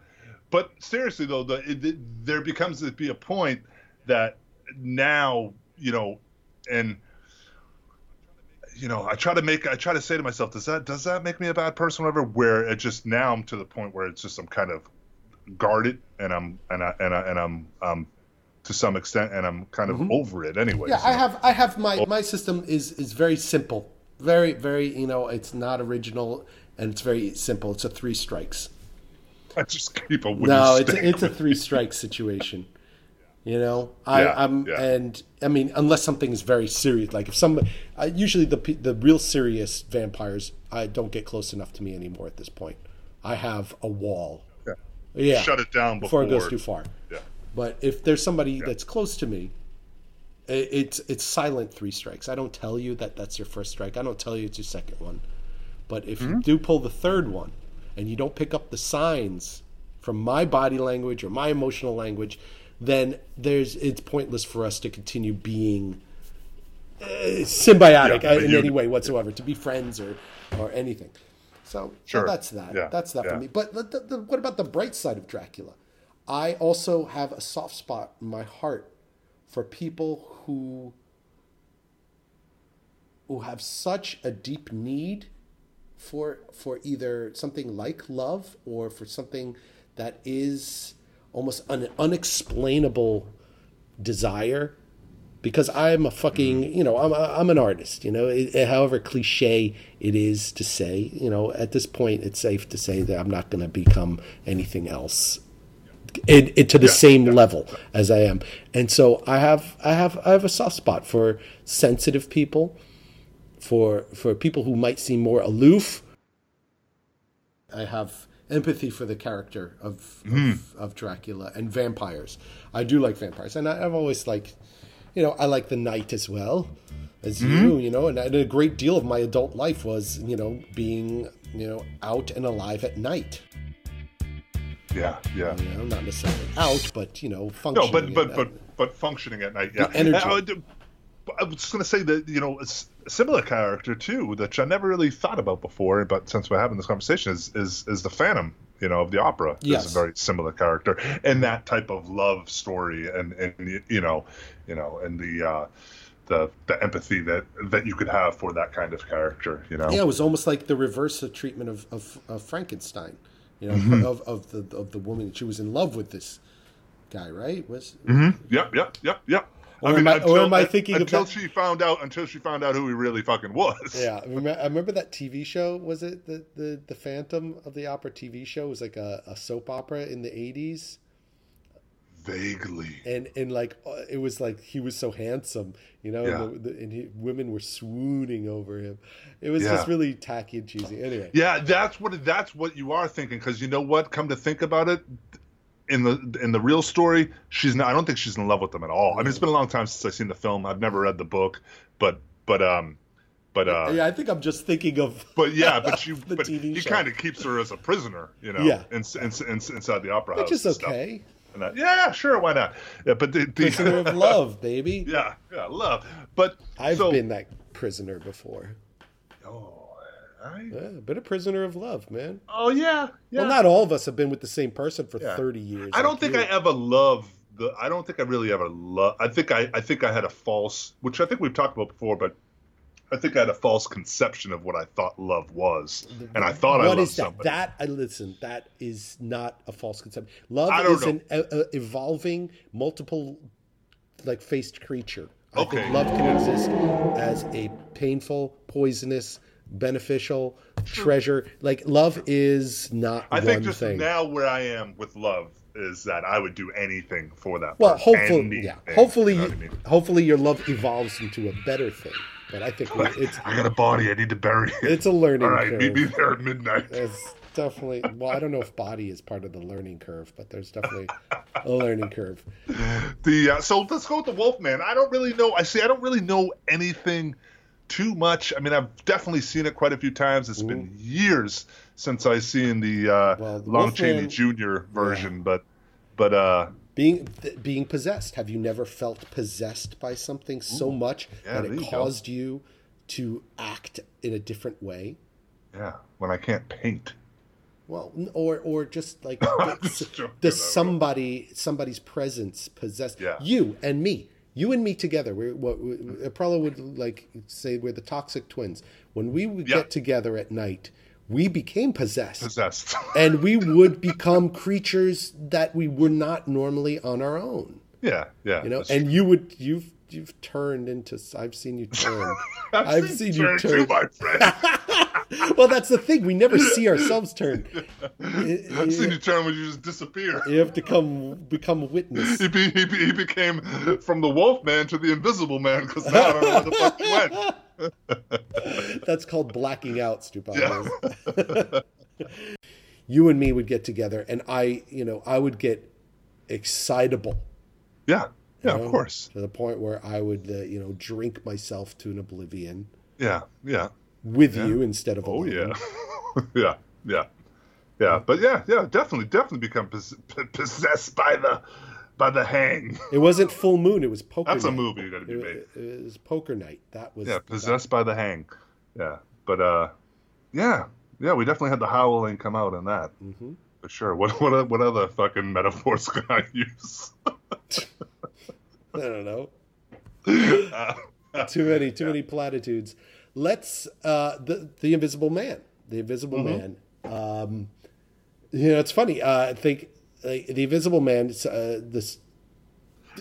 But seriously though, the it, there becomes to be a point that now you know, and you know, I try to make. I try to say to myself, does that does that make me a bad person? Or whatever. Where it just now I'm to the point where it's just I'm kind of guarded and I'm and I and I and I'm um to some extent and I'm kind of over it anyway. Mm-hmm. Yeah, I have I have my my system is is very simple, very very you know it's not original and it's very simple. It's a three strikes. I just keep a No, it's a, it's a three strike situation. You know, I, Yeah, I'm yeah. and I mean, unless something is very serious, like if some, uh, usually the the real serious vampires, I don't get close enough to me anymore at this point. I have a wall. Yeah. Yeah, Shut it down before it goes too far. Yeah. But if there's somebody that's close to me, i- it's it's silent three strikes. I don't tell you that that's your first strike. I don't tell you it's your second one. But if Mm-hmm. you do pull the third one, and you don't pick up the signs from my body language or my emotional language, then there's it's pointless for us to continue being uh, symbiotic Yeah, uh, in any way whatsoever, to be friends or or anything. So, so Sure. that's that. Yeah, That's that for me. But the, the, the, what about the bright side of Dracula? I also have a soft spot in my heart for people who who have such a deep need for for either something like love or for something that is almost an unexplainable desire because I'm a fucking, mm. you know, I'm a, I'm an artist, you know, it, however cliche it is to say, you know, at this point it's safe to say that I'm not going to become anything else in, in, to the Yeah, same level as I am. And so I have I have I have a soft spot for sensitive people, for for people who might seem more aloof. I have empathy for the character of of, hmm. of Dracula and vampires. I do like vampires, and I, I've always liked, you know, I like the night as well as hmm? you, you know, and, and a great deal of my adult life was, you know, being, you know, out and alive at night. Yeah, yeah. You know, not necessarily out, but you know, functioning. No, but but at- but but functioning at night. Yeah, The energy. I, would- I was just gonna say that you know a similar character too, that I never really thought about before, but since we're having this conversation, is is is the Phantom. You know, of the opera Yes. is a very similar character, and that type of love story, and and you know, you know, and the. uh the, the empathy that that you could have for that kind of character, you know. Yeah, it was almost like the reverse of treatment of, of, of Frankenstein, you know, Mm-hmm. of, of the of the woman. She was in love with this guy, right? Was Yep, yep, yep, yep. Or am I- or am I thinking until that- she found out until she found out who he really fucking was. yeah. I remember, I remember that TV show. Was it the, the the Phantom of the Opera TV show? It was like a, a soap opera in the eighties, Vaguely. and and like uh, it was like he was so handsome, you know, Yeah. and, the, the, and he, women were swooning over him. It was Yeah. just really tacky and cheesy. Anyway, Yeah, that's what that's what you are thinking. Because you know what? Come to think about it, in the in the real story, she's not. I don't think she's in love with them at all. I mean, it's been a long time since I've seen the film. I've never read the book, but but um, but uh, yeah, I think I'm just thinking of but yeah, but [LAUGHS] you but TV he kind of keeps her as a prisoner, you know. Yeah. In, in, in, inside the opera which house. is and stuff. And that- yeah, sure, why not? Yeah, but the, the Prisoner of [LAUGHS] love, baby. yeah, yeah, love. But I've so, been that prisoner before. Oh, I, Yeah, been a prisoner of love, man. oh yeah, yeah. Well, not all of us have been with the same person for Yeah. 30 years. I don't like think you. I ever loved the. I don't think I really ever love. I think I. I think I had a false, which I think we've talked about before, but I think I had a false conception of what I thought love was, and I thought I What loved is that? somebody. That I listen. That is not a false concept. Love I is an uh, uh, evolving, multiple, like faced creature. I Okay. think love can exist as a painful, poisonous, beneficial treasure. Like love is not I think just thing. now where I am with love is that I would do anything for that. Well, person. hopefully, yeah. Hopefully, you know I mean? hopefully your love evolves into a better thing. But I think we, it's I got a body. I need to bury it. it's a learning All right, curve. meet me there at midnight. It's definitely well. I don't know if body is part of the learning curve, but there's definitely a learning curve. The uh, so let's go with the Wolfman. I don't really know. I see. I don't really know anything too much. I mean, I've definitely seen it quite a few times. It's been years since I've seen the uh, Well, the Lon Wolfman- Chaney Jr. version, but but uh, Being th- being possessed. Have you never felt possessed by something so much yeah, that it you go. caused you to act in a different way? yeah, when I can't paint. Well, or or just like [LAUGHS] I'm the, just joking, the I don't know. somebody somebody's presence possessed Yeah. you and me. You and me together. We're what we, Aprella would like say we're the toxic twins. When we would Yeah. get together at night, we became possessed. Possessed. [LAUGHS] and we would become creatures that we were not normally on our own. yeah, yeah. You know, and you would you've you've turned into I've seen you turn. [LAUGHS] I've, I've seen, seen you turn turn. too, my friend. [LAUGHS] well, that's the thing. We never see ourselves turn. I've seen you turn when you just disappear. You have to come become a witness. He, be, he, be, he became from the Wolf Man to the Invisible Man because now I don't know where the fuck he went. [LAUGHS] That's called blacking out, Stupanos. [LAUGHS] you and me would get together, and I, you know, I would get excitable Yeah, yeah, you know, of course. to the point where I would, uh, you know, drink myself to an oblivion Yeah, yeah. with you instead of Oh alone. yeah, [LAUGHS] yeah, yeah, yeah. But yeah, yeah, definitely, definitely become pos- possessed by the by the hang. It wasn't full moon; it was poker. That's a night. movie that to be It, made. it was poker night. That was Yeah, possessed by the hang. Yeah, but uh, yeah, yeah, we definitely had the howling come out in that. hmm Sure. What what what other fucking metaphors [LAUGHS] can I use? I don't know. Uh, [LAUGHS] Too many, too many platitudes. Let's uh, the the Invisible Man, the Invisible Man. Um, you know, it's funny. Uh, I think like, the Invisible Man. Uh, this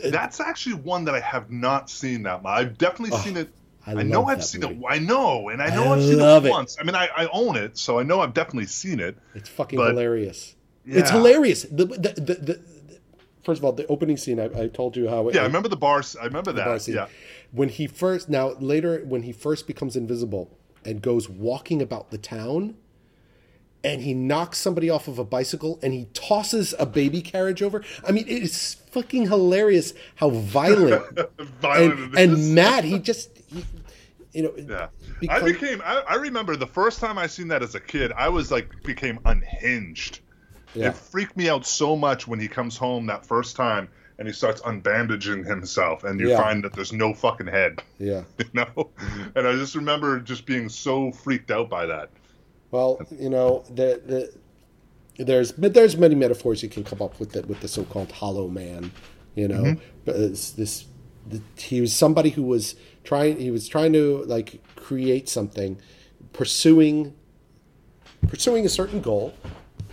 that's actually one that I have not seen that much. I've definitely seen it. I I, know I've seen movie. it. I know, and I know I have seen it it. once. I mean, I, I own it, so I know I've definitely seen it. It's fucking hilarious. It's hilarious. The, the, the, the, the- first of all, the opening scene. I, I told you how. Yeah, I remember the bars. I remember that. Yeah, When he first now later when he first becomes invisible and goes walking about the town and he knocks somebody off of a bicycle and he tosses a baby carriage over. I mean, it is fucking hilarious how violent [LAUGHS] violent. and, and mad he just he, you know Yeah. because- I became I, I remember the first time I seen that as a kid, I was like became unhinged. Yeah. It freaked me out so much when he comes home that first time and he starts unbandaging himself and you Yeah. find that there's no fucking head. yeah. [LAUGHS] You know? And I just remember just being so freaked out by that. Well, you know, the the there's but there's many metaphors you can come up with the, with the so-called hollow man. You know, mm-hmm. but it's this the, he was somebody who was trying he was trying to like create something, pursuing pursuing a certain goal.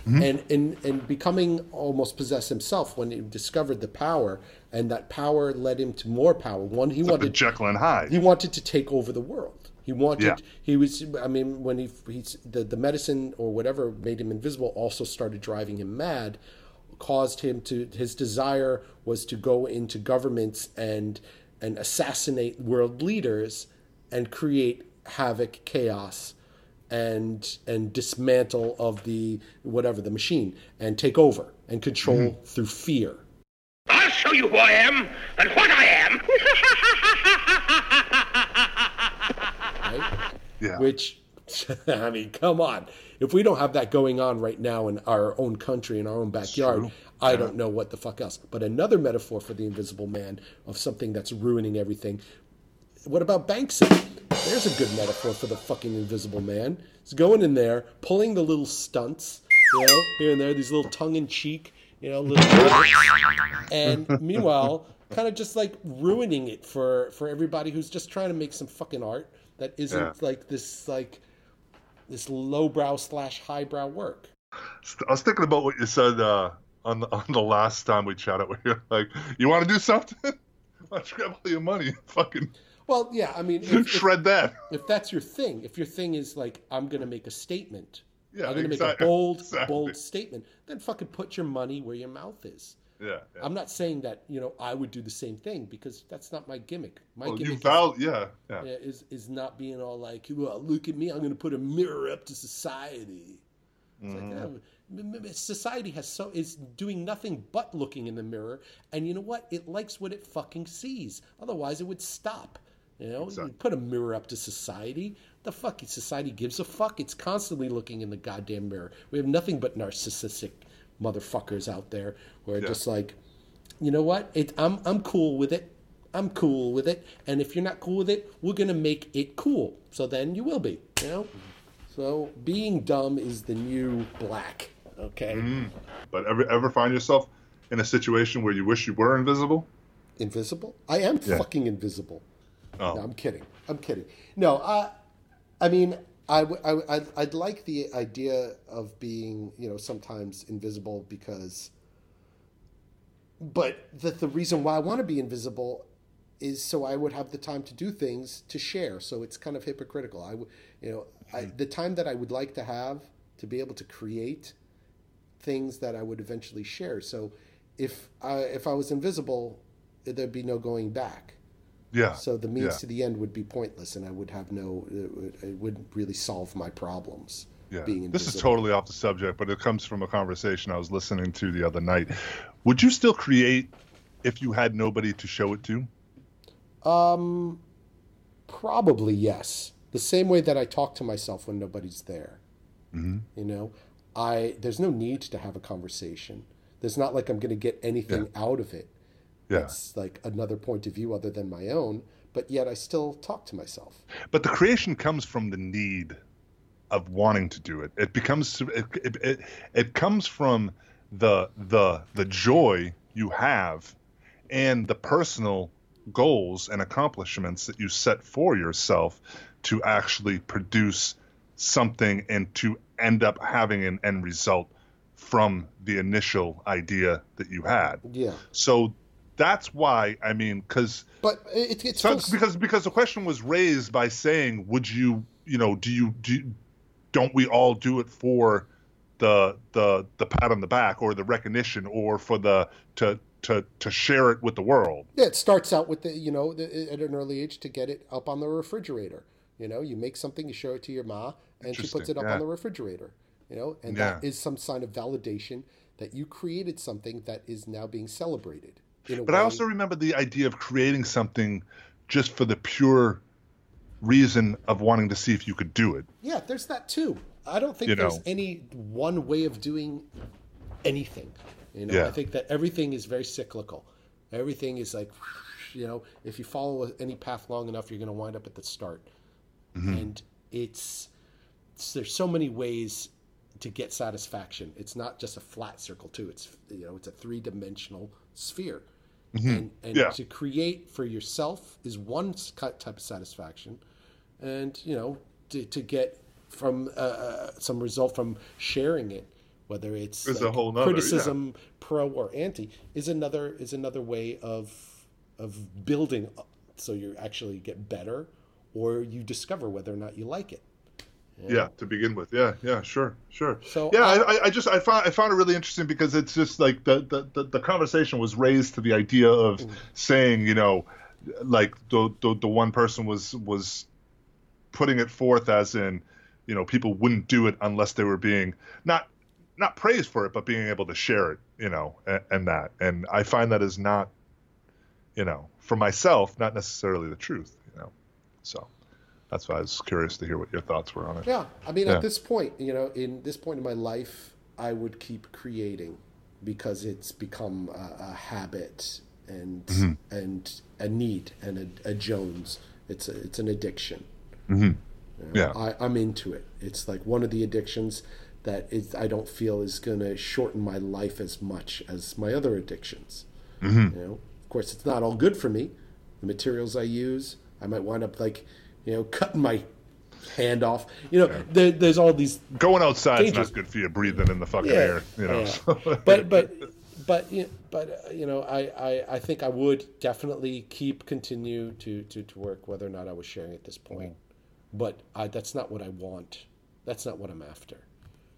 Mm-hmm. And, and and becoming almost possessed himself when he discovered the power, and that power led him to more power. One he The wanted Jekyll and Hyde. he wanted to take over the world. He wanted. Yeah. He was. I mean, when he he's the the medicine or whatever made him invisible also started driving him mad, caused him to. His desire was to go into governments and and assassinate world leaders and create havoc, chaos, and and dismantle of the whatever the machine and take over and control mm-hmm. through fear. I'll show you who I am and what I am. [LAUGHS] right? Yeah. Which, [LAUGHS] I mean, come on. If we don't have that going on right now in our own country, in our own backyard. I don't know what the fuck else. But another metaphor for the invisible man of something that's ruining everything. What about Banksy? There's a good metaphor for the fucking invisible man. He's going in there, pulling the little stunts, you know, here and there, these little tongue in cheek, you know, little. [LAUGHS] and meanwhile, kind of just like ruining it for for everybody who's just trying to make some fucking art that isn't Yeah. like this like this lowbrow slash highbrow work. I was thinking about what you said uh, on the on the last time we chatted. Where you're like, "You want to do something? [LAUGHS] You grab all your money fucking Well, yeah, I mean, if, if, shred that?" if that's your thing, if your thing is like I'm going to make a statement, Yeah, I'm going to make a [LAUGHS] bold, exactly. bold statement, then fucking put your money where your mouth is. Yeah. yeah. I'm not saying that you know I would do the same thing because that's not my gimmick. My Well, gimmick is- val, yeah, yeah. yeah, is is not being all like, well, look at me, I'm going to put a mirror up to society. It's like, oh, society has so is doing nothing but looking in the mirror, and you know what? It likes what it fucking sees. Otherwise, it would stop. You know, Exactly. you put a mirror up to society. The fuck society gives a fuck. It's constantly looking in the goddamn mirror. We have nothing but narcissistic motherfuckers out there who are Yeah. just like, you know what? It, I'm I'm cool with it. I'm cool with it. And if you're not cool with it, we're gonna make it cool. So then you will be. You know. So being dumb is the new black. Okay. But ever ever find yourself in a situation where you wish you were invisible? Invisible? I am Yeah. fucking invisible. Oh. No, I'm kidding. I'm kidding. No, uh, I mean, I, w- I, w- I'd, I'd like the idea of being, you know, sometimes invisible because. But the, the reason why I want to be invisible is so I would have the time to do things to share. So it's kind of hypocritical. I, w- you know, I, hmm. the time that I would like to have to be able to create things that I would eventually share. So if I, if I was invisible, there'd be no going back. Yeah. So the means yeah. to the end would be pointless, and I would have no. It, would, it wouldn't really solve my problems. Yeah. Being This is totally off the subject, but it comes from a conversation I was listening to the other night. Would you still create if you had nobody to show it to? Um, probably yes. The same way that I talk to myself when nobody's there. Mhm. You know, I there's no need to have a conversation. There's not like I'm going to get anything out of it. Yeah. It's like another point of view other than my own, but yet I still talk to myself. But the creation comes from the need of wanting to do it. It becomes it, it, it, it comes from the the the joy you have and the personal goals and accomplishments that you set for yourself to actually produce something and to end up having an end result from the initial idea that you had. Yeah. So that's why I mean, because but it, it's so, because because the question was raised by saying, would you you know do you do don't we all do it for the the the pat on the back or the recognition or for the to to to share it with the world? Yeah, it starts out with the you know the, at an early age to get it up on the refrigerator. You know, you make something, you show it to your ma, and she puts it up yeah. on the refrigerator. You know, and Yeah. that is some sign of validation that you created something that is now being celebrated. In a But I also remember the idea of creating something just for the pure reason of wanting to see if you could do it. Yeah, there's that too. I don't think You there's know. any one way of doing anything. You know, Yeah. I think that everything is very cyclical. Everything is like, you know, if you follow any path long enough, you're going to wind up at the start. Mm-hmm. And it's, it's there's so many ways to get satisfaction. It's not just a flat circle too. It's you know, it's a three dimensional sphere. And, and Mm-hmm. Yeah. to create for yourself is one type of satisfaction, and you know to, to get from uh, uh, some result from sharing it, whether it's whole nother, criticism, pro or anti, is another is another way of of building. up So you actually get better, or you discover whether or not you like it. Yeah. to begin with. Yeah, yeah, sure, sure. So yeah, I- I, I, I just I found I found it really interesting because it's just like the the, the, the conversation was raised to the idea of Mm. saying, you know, like the, the the one person was was putting it forth as in, you know, people wouldn't do it unless they were being not not praised for it, but being able to share it, you know, and, and that. And I find that is not, you know, for myself, not necessarily the truth, you know. So that's why I was curious to hear what your thoughts were on it. Yeah, I mean, Yeah. at this point, you know, in this point in my life, I would keep creating because it's become a, a habit and Mm-hmm. and a need and a, a Jones. It's a, it's an addiction. Mm-hmm. Yeah. I, I'm into it. It's like one of the addictions that is I don't feel is going to shorten my life as much as my other addictions. Mm-hmm. You know, of course, it's not all good for me. The materials I use, I might wind up like, you know, cutting my hand off. You know, there, there's all these Going outside Dangerous. not good for you. Breathing in the fucking yeah, air, you know. yeah. so- [LAUGHS] but but but you but uh, you know, I, I I think I would definitely keep continue to to to work whether or not I was sharing at this point. But I, that's not what I want. That's not what I'm after.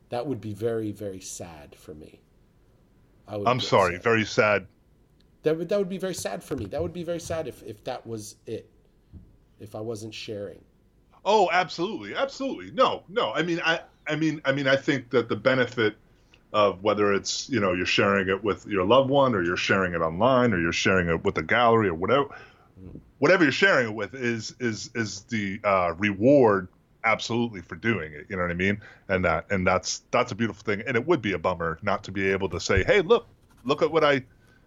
That would be very very sad for me. I would I'm sorry, sad. very sad. That would that would be very sad for me. That would be very sad if if that was it. If I wasn't sharing. Oh, absolutely, absolutely. No, no. I mean, I, I mean, I mean, I think that the benefit of whether it's you know you're sharing it with your loved one or you're sharing it online or you're sharing it with a gallery or whatever, whatever you're sharing it with is is is the uh, reward absolutely for doing it. You know what I mean? And that and that's that's a beautiful thing. And it would be a bummer not to be able to say, hey, look, look at what I,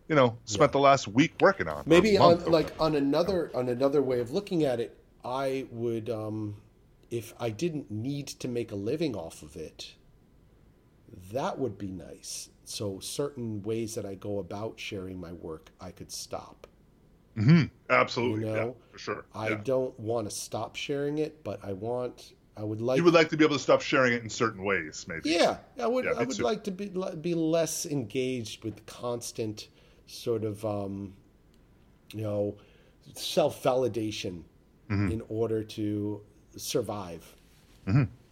you know, spent the last week working on. maybe on like on another on another way of looking at it i would um if i didn't need to make a living off of it that would be nice so certain ways that i go about sharing my work i could stop Absolutely, You yeah, for sure. i yeah. don't want to stop sharing it but i want i would like You would like to be able to stop sharing it in certain ways, maybe. Yeah, I would. Yeah, I would too. like to be be less engaged with constant sort of, um, you know, self validation Mm-hmm. in order to survive.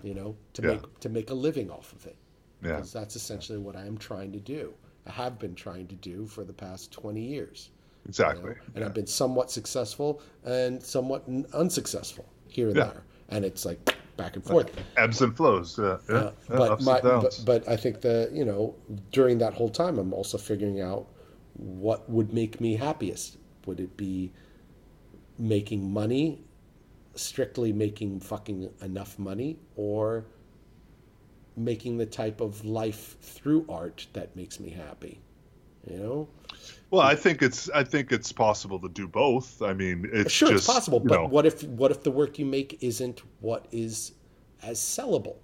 You know, to Yeah. make to make a living off of it. Yeah. Because that's essentially what I am trying to do. I have been trying to do for the past twenty years. you Exactly. know, and I've been somewhat successful and somewhat unsuccessful here and Yeah. there, and it's like back and forth. Ebbs and flows. Yeah. yeah. Uh, but my but, but I think the you know during that whole time I'm also figuring out what would make me happiest. Would it be making money, strictly making fucking enough money, or making the type of life through art that makes me happy? You know, well, I think it's I think it's possible to do both. I mean, it's sure just it's possible, but know, what if what if the work you make isn't what is as sellable?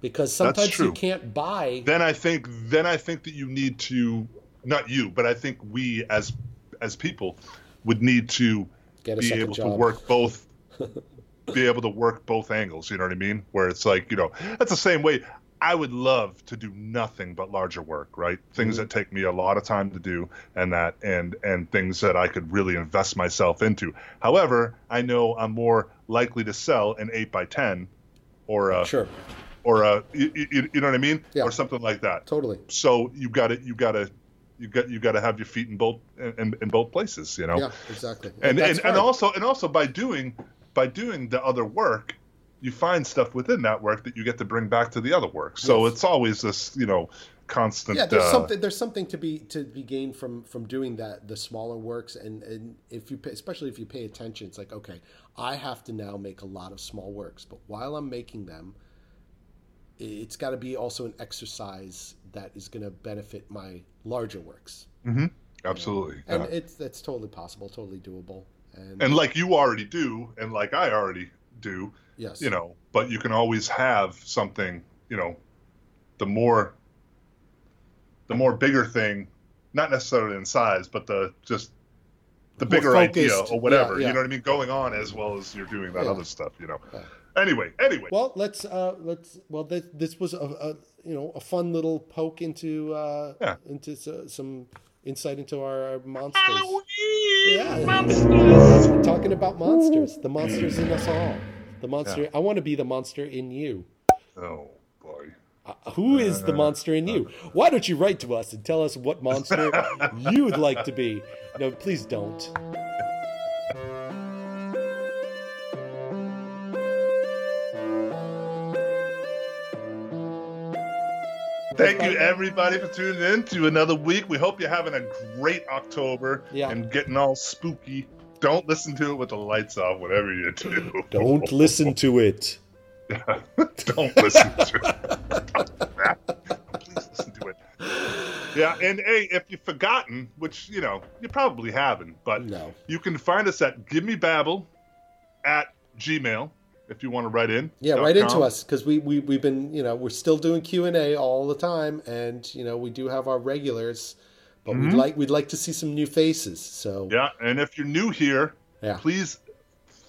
because sometimes you can't buy. then I think then I think that you need to not you, but I think we as as people would need to be able to work both [LAUGHS] be able to work both angles, you know what I mean? Where it's like, you know, that's the same way I would love to do nothing but larger work, right? Things Mm-hmm. that take me a lot of time to do and that and and things that I could really invest myself into. However, I know I'm more likely to sell an 8 by 10 or a Sure, or a you, you, you know what I mean? Yeah. Or something like that totally. so you got to you got to you got you got to have your feet in both in, in both places you know? Yeah, exactly. and that's and, and also and also by doing by doing the other work you find stuff within that work that you get to bring back to the other work. So Yes. it's always this you know constant yeah, there's uh, something there's something to be to be gained from from doing that the smaller works. And and if you pay, especially if you pay attention it's like okay I have to now make a lot of small works. But while I'm making them it's got to be also an exercise that is going to benefit my larger works. Mm-hmm. Absolutely. And yeah. it's that's totally possible totally doable and, and like you already do and like I already do yes. you know but you can always have something you know the more the more bigger thing not necessarily in size but the just the bigger idea or whatever Yeah, yeah. you know what i mean? Going on as well as you're doing that other stuff you know. Anyway anyway Well, let's uh, let's well this, this was a, a you know a fun little poke into uh, Yeah. into some insight into our, our monsters. Halloween Yeah. monsters Talking about monsters, the monsters in us all. The monster. I want to be the monster in you. oh boy Uh, who is the monster in you? Why don't you write to us and tell us what monster [LAUGHS] you would like to be? No, please don't. Thank you everybody for tuning in to another week we hope you're having a great october Yeah. and getting all spooky don't listen to it with the lights off whatever you do [LAUGHS] [LAUGHS] Don't listen to it. Don't listen to it. Please listen to it. Yeah, and hey, if you've forgotten, which you know you probably haven't, but No. you can find us at Give Me Babble at Gmail if you want to write in. Yeah, write into us because we, we we've been you know we're still doing Q and A all the time, and you know we do have our regulars, but we'd like we'd like to see some new faces. So Mm-hmm. Yeah, and if you're new here, Yeah. please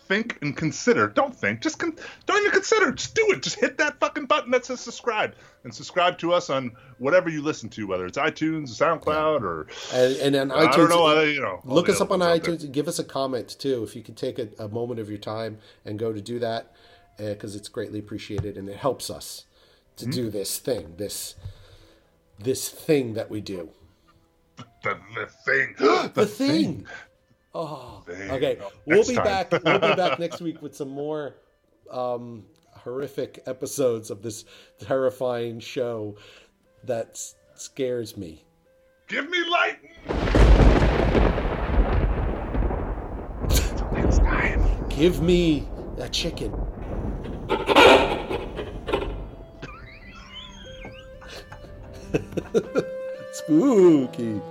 think and consider. Don't think, just con- don't even consider. Just do it. Just hit that fucking button that says subscribe, and subscribe to us on whatever you listen to, whether it's iTunes, SoundCloud, or and, and on I iTunes, don't know. uh, you know, look us up on ones out there. iTunes and give us a comment too. If you could take a, a moment of your time and go to do that, because it's greatly appreciated and it helps us to Hmm? do this thing, this this thing that we do. The, the thing. [GASPS] The thing. Oh, okay. We'll be time. back. We'll be back [LAUGHS] next week with some more um, horrific episodes of this terrifying show that scares me. Give me light. Until next time. Give me a chicken. [LAUGHS] Spooky.